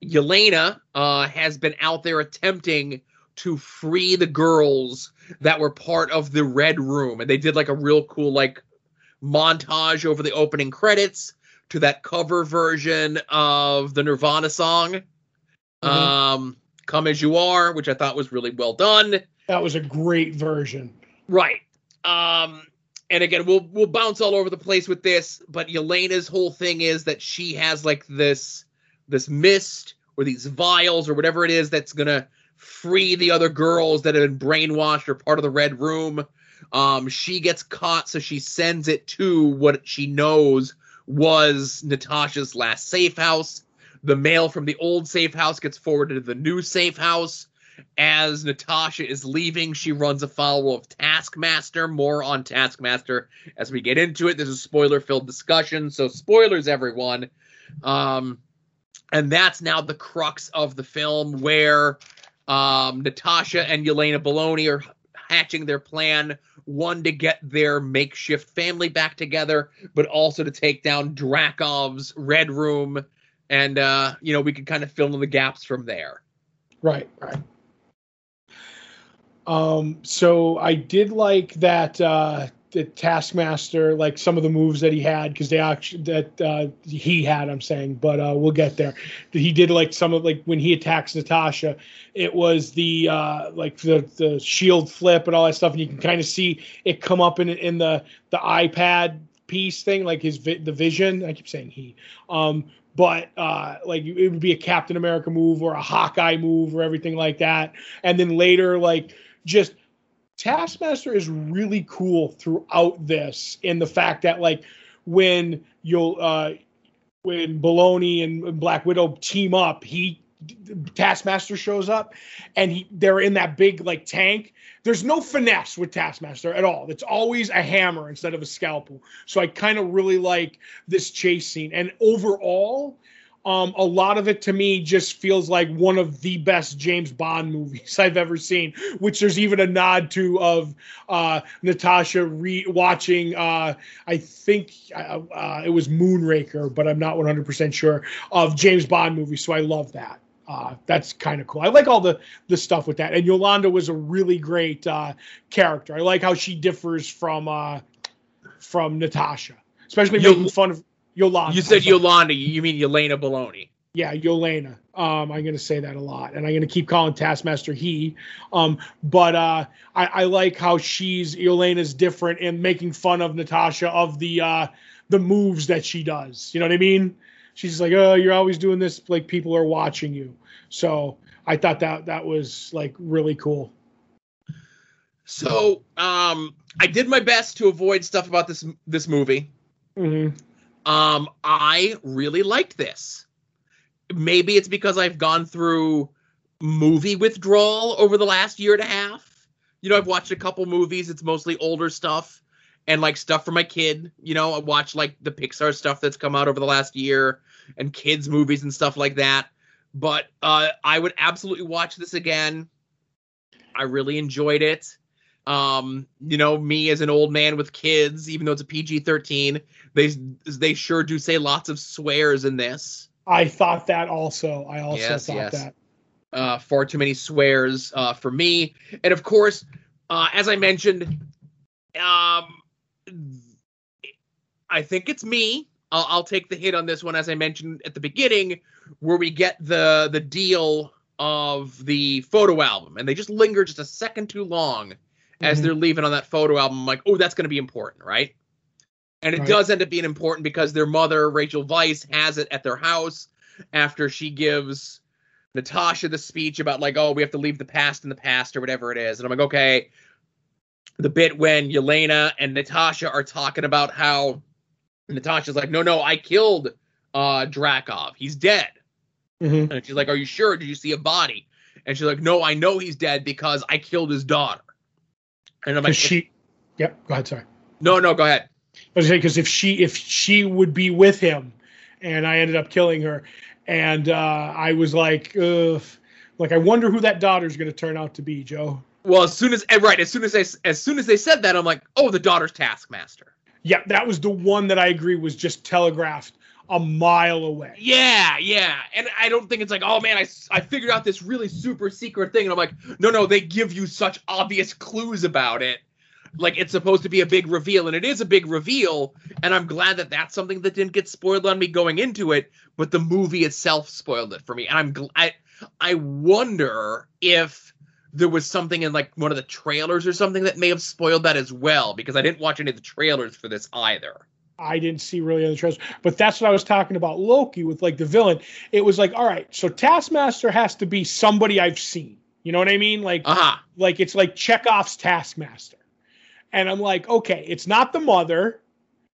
Yelena uh, has been out there attempting to free the girls that were part of the Red Room. And they did like a real cool, like, montage over the opening credits to that cover version of the Nirvana song, Mhm. um, Come As You Are, which I thought was really well done. That was a great version. Right. Um and again we'll we'll bounce all over the place with this, but Yelena's whole thing is that she has like this this mist or these vials or whatever it is that's to free the other girls that have been brainwashed or part of the red room. Um she gets caught so she sends it to what she knows was Natasha's last safe house. The mail from the old safe house gets forwarded to the new safe house as Natasha is leaving, she runs afoul of Taskmaster. More on Taskmaster as we get into it. This is spoiler filled discussion, so spoilers, everyone. Um, and that's now the crux of the film where um, Natasha and Yelena Baloney are hatching their plan one to get their makeshift family back together, but also to take down Dreykov's Red Room. And, uh, you know, we can kind of fill in the gaps from there. Right, right. Um, so I did like that uh the Taskmaster, like some of the moves that he had, because they actually that uh he had, I'm saying, but uh we'll get there. He did like some of like when he attacks Natasha, it was the uh like the the shield flip and all that stuff, and you can kind of see it come up in in the the iPad piece thing, like his vi- the vision. I keep saying he. Um but uh, like it would be a Captain America move or a Hawkeye move or everything like that. And then later, like just Taskmaster is really cool throughout this in the fact that like when you'll uh, when Baloney and Black Widow team up, he Taskmaster shows up and he they're in that big like tank. There's no finesse with Taskmaster at all. It's always a hammer instead of a scalpel. So I kind of really like this chase scene. And overall, um, a lot of it to me just feels like one of the best James Bond movies I've ever seen. Which there's even a nod to of uh, Natasha re- watching. Uh, I think uh, uh, it was Moonraker, but I'm not 100 percent sure of James Bond movies. So I love that. Uh, that's kind of cool. I like all the the stuff with that. And Yolanda was a really great uh, character. I like how she differs from uh, from Natasha, especially making fun of Yolanda. You said. Yolanda, you mean Yelena Baloney. Yeah, Yolena. Um, I'm gonna say that a lot, and I'm gonna keep calling Taskmaster he. Um, but uh, I, I like how she's Yolena's different in making fun of Natasha of the uh, the moves that she does. You know what I mean? She's like, oh, you're always doing this. Like people are watching you. So I thought that that was like really cool. So, um, I did my best to avoid stuff about this this movie. hmm Um, I really liked this. Maybe it's because I've gone through movie withdrawal over the last year and a half. You know, I've watched a couple movies. It's mostly older stuff and like stuff for my kid. You know, I watch like the Pixar stuff that's come out over the last year and kids movies and stuff like that. But uh, I would absolutely watch this again. I really enjoyed it. Um, you know, me as an old man with kids, even though it's a PG thirteen, they they sure do say lots of swears in this. I thought that also. I also Yes, thought yes. that. uh, far too many swears uh, for me. And of course, uh, as I mentioned, um, I think it's me. I'll, I'll take the hit on this one, as I mentioned at the beginning, where we get the the deal of the photo album, and they just linger just a second too long as Mhm. they're leaving on that photo album. I'm like, oh, that's going to be important, right? And it Right. does end up being important because their mother, Rachel Weisz, has it at their house after she gives Natasha the speech about like, oh, we have to leave the past in the past or whatever it is. And I'm like, okay. The bit when Yelena and Natasha are talking about how Natasha's like, no, no, I killed uh Dreykov. He's dead. Mhm. And she's like, Are you sure? Did you see a body? And she's like, No, I know he's dead because I killed his daughter. And I'm like, she, yep. Go ahead. Sorry. No, no, go ahead. I was saying because if she if she would be with him, and I ended up killing her, and uh, I was like, Ugh, like I wonder who that daughter's going to turn out to be, Joe. Well, as soon as eh, right, as soon as they as soon as they said that, I'm like, oh, the daughter's Taskmaster. Yeah, that was the one that I agree was just telegraphed a mile away. Yeah, yeah. And I don't think it's like, oh man, I, I figured out this really super secret thing. And I'm like, no, no, they give you such obvious clues about it. Like it's supposed to be a big reveal, and it is a big reveal. And I'm glad that that's something that didn't get spoiled on me going into it, but the movie itself spoiled it for me. And I'm gl- I, I wonder if there was something in like one of the trailers or something that may have spoiled that as well, because I didn't watch any of the trailers for this either. I didn't see really on the trailers, but that's what I was talking about Loki with like the villain. It was like, all right, so Taskmaster has to be somebody I've seen. You know what I mean? Like, Aha. like it's like Chekhov's Taskmaster, and I'm like, okay, it's not the mother,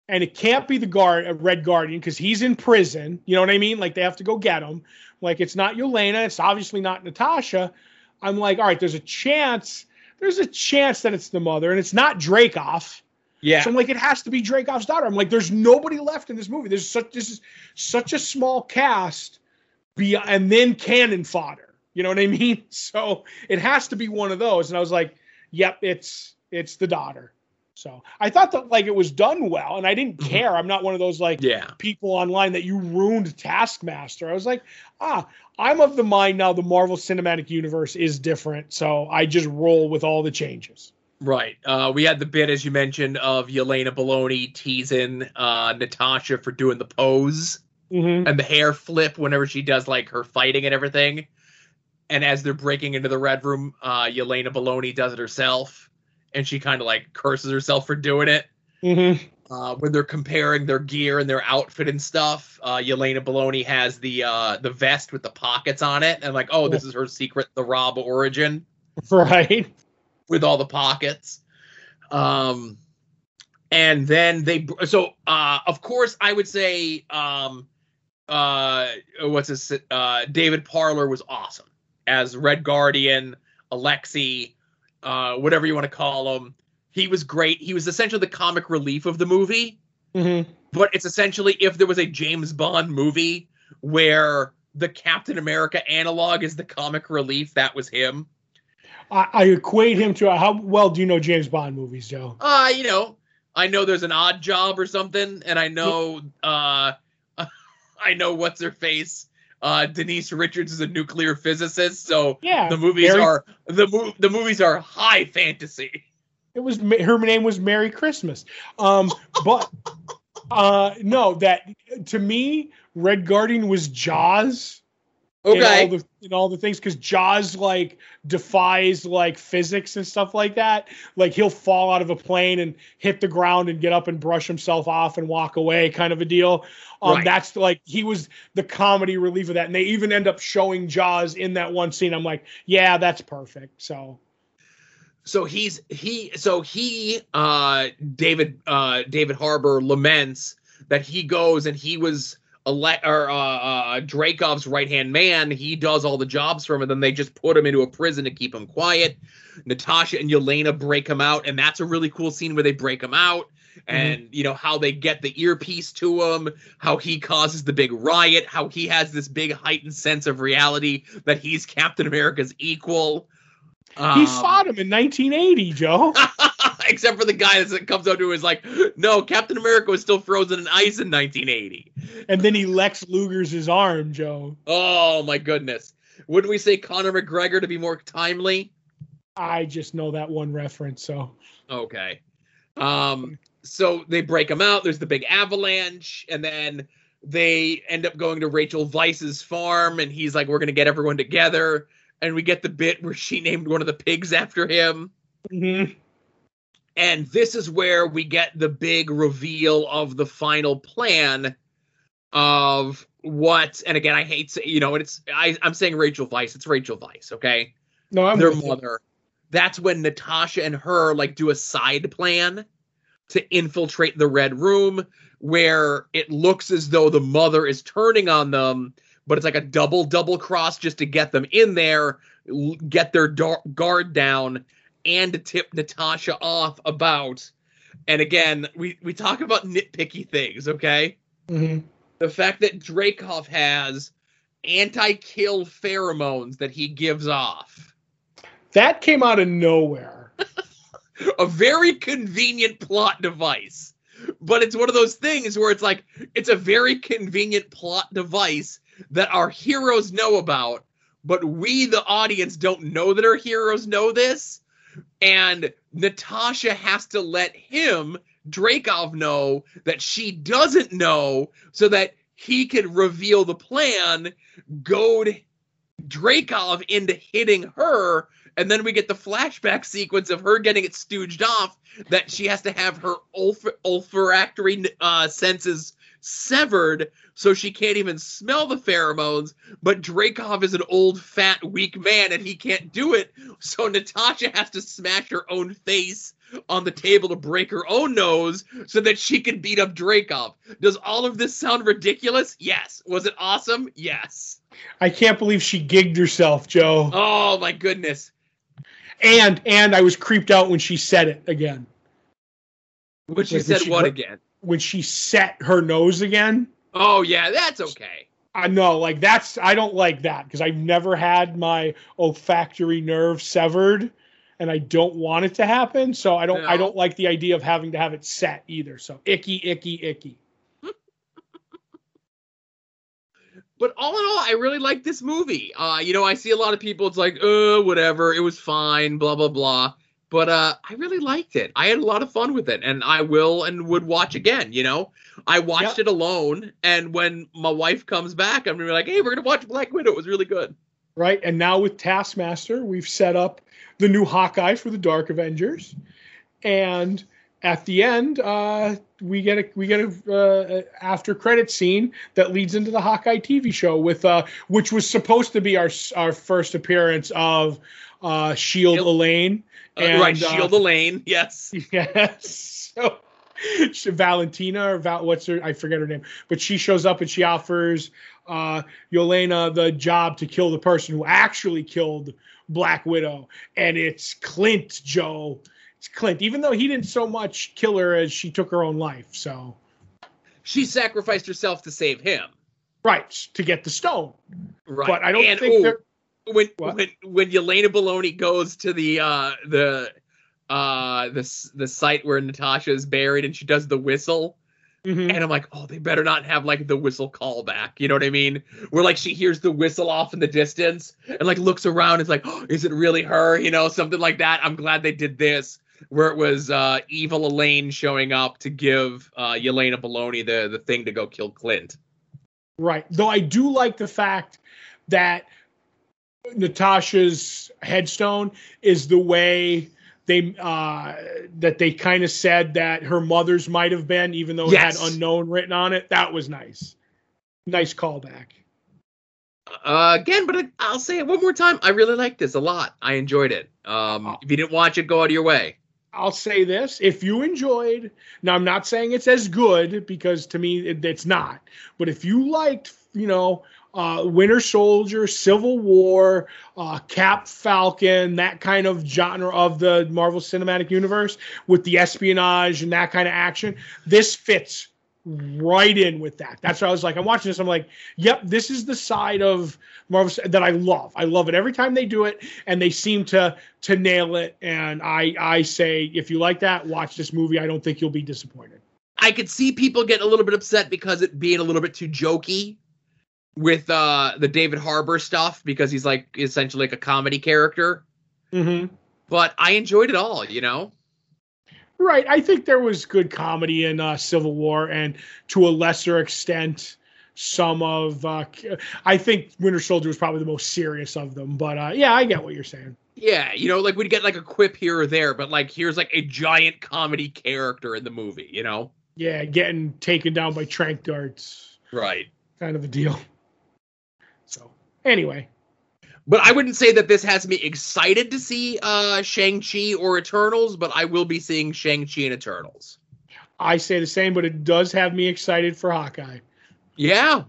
and it can't be the guard, a Red Guardian, because he's in prison. You know what I mean? Like they have to go get him. Like it's not Yelena. It's obviously not Natasha. I'm like, all right, there's a chance. There's a chance that it's the mother, and it's not Dreykov. Yeah. So I'm like, it has to be Dreykov's daughter. I'm like, there's nobody left in this movie. There's such this is such a small cast, be and then cannon fodder. You know what I mean? So it has to be one of those. And I was like, yep, it's it's the daughter. So I thought that like it was done well, and I didn't Mhm. care. I'm not one of those like yeah. people online that you ruined Taskmaster. I was like, ah, I'm of the mind now the Marvel Cinematic Universe is different, so I just roll with all the changes. Right. Uh, we had the bit, as you mentioned, of Yelena Belova teasing uh, Natasha for doing the pose Mm-hmm. and the hair flip whenever she does like her fighting and everything. And as they're breaking into the red room, uh, Yelena Belova does it herself, and she kind of like curses herself for doing it. Mm-hmm. Uh, when they're comparing their gear and their outfit and stuff, uh, Yelena Belova has the uh, the vest with the pockets on it, and like, oh, this is her secret, the Rob origin. Right. With all the pockets. Um, and then they so uh, of course I would say um, uh, what's this? Uh, David Harbour was awesome as Red Guardian, Alexei, uh, whatever you want to call him. He was great. He was essentially the comic relief of the movie Mm-hmm. but it's essentially if there was a James Bond movie where the Captain America analog is the comic relief, that was him. I, I equate him to how well do you know James Bond movies, Joe? Uh, you know, I know there's an Oddjob or something, and I know uh I know what's her face. Uh Denise Richards is a nuclear physicist, so Yeah, the movies Mary- are the mo- the movies are high fantasy. It was her name was Merry Christmas. Um, but uh, no, that to me, Red Guardian was Jaws. In Okay. all the in all the things because Jaws like defies like physics and stuff like that. Like he'll fall out of a plane and hit the ground and get up and brush himself off and walk away, kind of a deal. Um, Right. That's like he was the comedy relief of that, and they even end up showing Jaws in that one scene. I'm like, yeah, that's perfect. So so he's he so he uh david uh david Harbour laments that he goes and he was ele- or uh, uh Dreykov's right hand man he does all the jobs for him and then they just put him into a prison to keep him quiet. Natasha and yelena break him out and that's a really cool scene where they break him out and you know how they get the earpiece to him how he causes the big riot how he has this big heightened sense of reality that he's captain america's equal. He Um, fought him in 1980, Joe. Except for the guy that comes out to is like, no, Captain America was still frozen in ice in 1980. and then he Lex Luger's his arm, Joe. Oh my goodness. Wouldn't we say Conor McGregor to be more timely? I just know that one reference, so Okay. Um, so they break him out. There's the big avalanche, and then they end up going to Rachel Weisz's farm, and he's like, "We're gonna get everyone together." And we get the bit where she named one of the pigs after him. Mhm. And this is where we get the big reveal of the final plan of what. And again, I hate say, you know, it's I, I'm saying Rachel Weisz. It's Rachel Weisz, okay? no, I'm their mother. That's when Natasha and her like do a side plan to infiltrate the red room where it looks as though the mother is turning on them, but it's like a double double cross just to get them in there, get their dar- guard down and to tip Natasha off about and again, we we talk about nitpicky things, okay? Mhm. the fact that Dreykov has anti-kill pheromones that he gives off. That came out of nowhere. A very convenient plot device. But it's one of those things where it's like it's a very convenient plot device that our heroes know about, but we the audience don't know that our heroes know this. And Natasha has to let him Dreykov know that she doesn't know so that he can reveal the plan, goad Dreykov into hitting her, and then we get the flashback sequence of her getting it stooged off that she has to have her olf- olfactory uh, senses severed so she can't even smell the pheromones. But Dreykov is an old, fat, weak man and he can't do it. So Natasha has to smash her own face on the table to break her own nose so that she can beat up Dreykov. Does all of this sound ridiculous? Yes. Was it awesome? Yes. I can't believe she gigged herself, Joe. Oh my goodness. And and I was creeped out when she said it again. When she Like, when said she what again? When she set her nose again. Oh yeah, that's okay. I know, like that's I don't like that because I've never had my olfactory nerve severed, and I don't want it to happen. So I don't I don't like the idea of having to have it set either. So icky, icky, icky. But all in all, I really like this movie. Uh, you know, I see a lot of people. It's like, uh, whatever. It was fine. Blah blah blah. But uh, I really liked it. I had a lot of fun with it, and I will and would watch again. You know, I watched it alone, and when my wife comes back, I'm gonna be like, hey, we're gonna watch Black Widow. It was really good. Right, and now with Taskmaster, we've set up the new Hawkeye for the Dark Avengers, and at the end, uh, we get a we get a uh, after credit scene that leads into the Hawkeye TV show with uh, which was supposed to be our our first appearance of uh, Shield Shield. Elaine. Uh, And, right, uh, Shield Elaine. Yes. Yes. So she- Valentina or Val, what's her? I forget her name, but she shows up and she offers uh, Yelena the job to kill the person who actually killed Black Widow, and it's Clint Joe. It's Clint, even though he didn't so much kill her as she took her own life. So She sacrificed herself to save him. right to get the stone, Right. but I don't And, think they're when What? when when Yelena Belova goes to the uh the uh the the site where Natasha is buried and she does the whistle Mhm. and I'm like oh they better not have like the whistle callback you know what I mean where like she hears the whistle off in the distance and like looks around and is like oh, is it really her you know something like that I'm glad they did this where it was uh evil Elaine showing up to give uh Yelena Belova the the thing to go kill Clint Right. Though I do like the fact that Natasha's headstone is the way they uh that they kind of said that her mother's might have been, even though Yes. it had unknown written on it. That was nice. Nice callback. Uh, again, but I- I'll say it one more time. I really liked this a lot. I enjoyed it. Um, if you didn't watch it, go out of your way. I'll say this: if you enjoyed, now I'm not saying it's as good because to me it, it's not. But if you liked, you know, uh, Winter Soldier, Civil War, uh, Cap Falcon, that kind of genre of the Marvel Cinematic Universe with the espionage and that kind of action, this fits right in with that. That's what I was like. I'm watching this. I'm like, yep, this is the side of Marvel that I love. I love it every time they do it, and they seem to to nail it. And I I say, if you like that, watch this movie. I don't think you'll be disappointed. I could see people getting a little bit upset because it being a little bit too jokey with uh the David Harbour stuff because he's like essentially like a comedy character. Mm-hmm. But I enjoyed it all, you know. Right. I think there was good comedy in uh, Civil War, and to a lesser extent, some of. Uh, I think Winter Soldier was probably the most serious of them. But uh, yeah, I get what you're saying. Yeah, you know, like we'd get like a quip here or there, but like here's like a giant comedy character in the movie, you know? Yeah, getting taken down by trank darts, Right. kind of a deal. Anyway, But I wouldn't say that this has me excited to see uh Shang-Chi or Eternals, but I will be seeing Shang-Chi and Eternals. I say the same, but it does have me excited for Hawkeye. Yeah.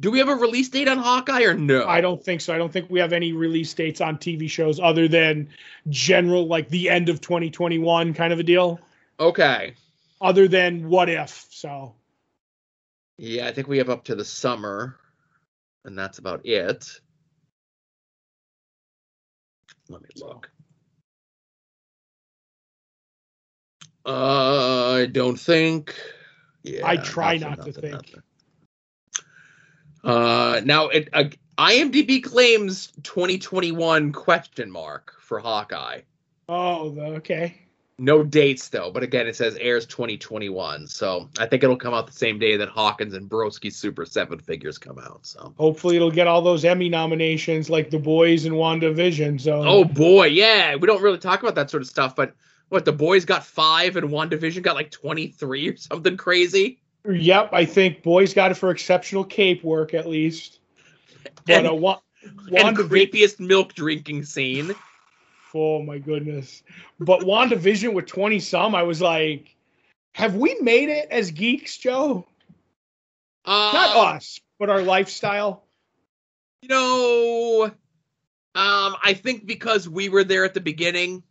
Do we have a release date on Hawkeye or no? I don't think so. I don't think we have any release dates on TV shows other than general, like the end of 2021 kind of a deal. Okay. Other than what if? So Yeah, I think we have up to the summer, and that's about it. Let me look. Uh, I don't think. Yeah, I try nothing, not to think. nothing. Uh, now it uh, IMDb claims 2021 question mark for Hawkeye. oh, okay. No dates though, but again, it says airs 2021. So I think it'll come out the same day that Hawkins and Broski Super Seven figures come out. So. Hopefully, it'll get all those Emmy nominations like The Boys and WandaVision. So Oh boy, yeah. We don't really talk about that sort of stuff, but what the boys got five and WandaVision got like 23 or something crazy. Yep, I think Boys got it for exceptional cape work at least. But And- uh, wa- And WandaVision, creepiest milk drinking scene. Oh my goodness! But WandaVision with twenty some, I was like, have we made it as geeks, Joe? Uh, Not us, but our lifestyle. You know, um, I think because we were there at the beginning,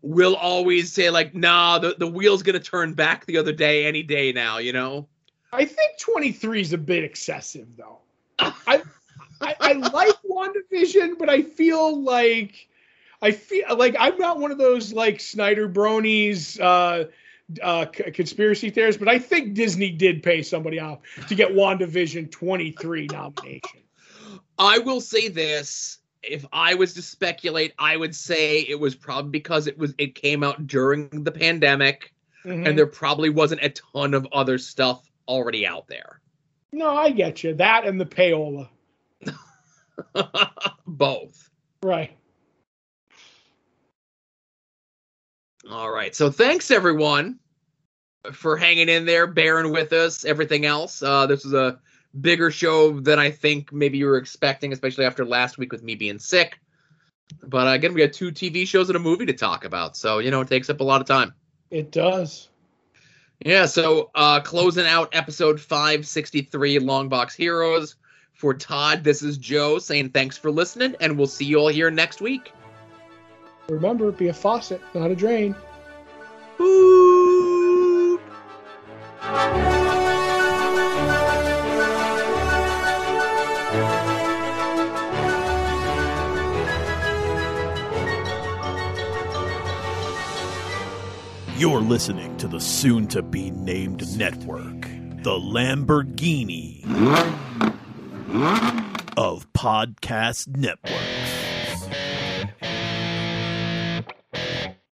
we'll always say like, nah, the, the wheel's gonna turn back the other day, any day now, you know? I think twenty three is a bit excessive, though. I, I I like WandaVision, but I feel like I feel like I'm not one of those like Snyder bronies uh uh c- conspiracy theorists, but I think Disney did pay somebody off to get WandaVision 23 nomination. I will say this. If I was to speculate, I would say it was probably because it was it came out during the pandemic Mhm. and there probably wasn't a ton of other stuff already out there. no, I get you. That and the payola. Both. Right. All right. So thanks everyone for hanging in there, bearing with us, everything else. Uh this is a bigger show than I think maybe you were expecting, especially after last week with me being sick. But again, we had two TV shows and a movie to talk about. So, you know, it takes up a lot of time. It does. Yeah, so uh closing out episode 563 Longbox Heroes. For Todd, this is Joe saying thanks for listening, and we'll see you all here next week. Remember, be a faucet, not a drain. Boop. You're listening to the soon to be named network, the Lamborghini of podcast networks.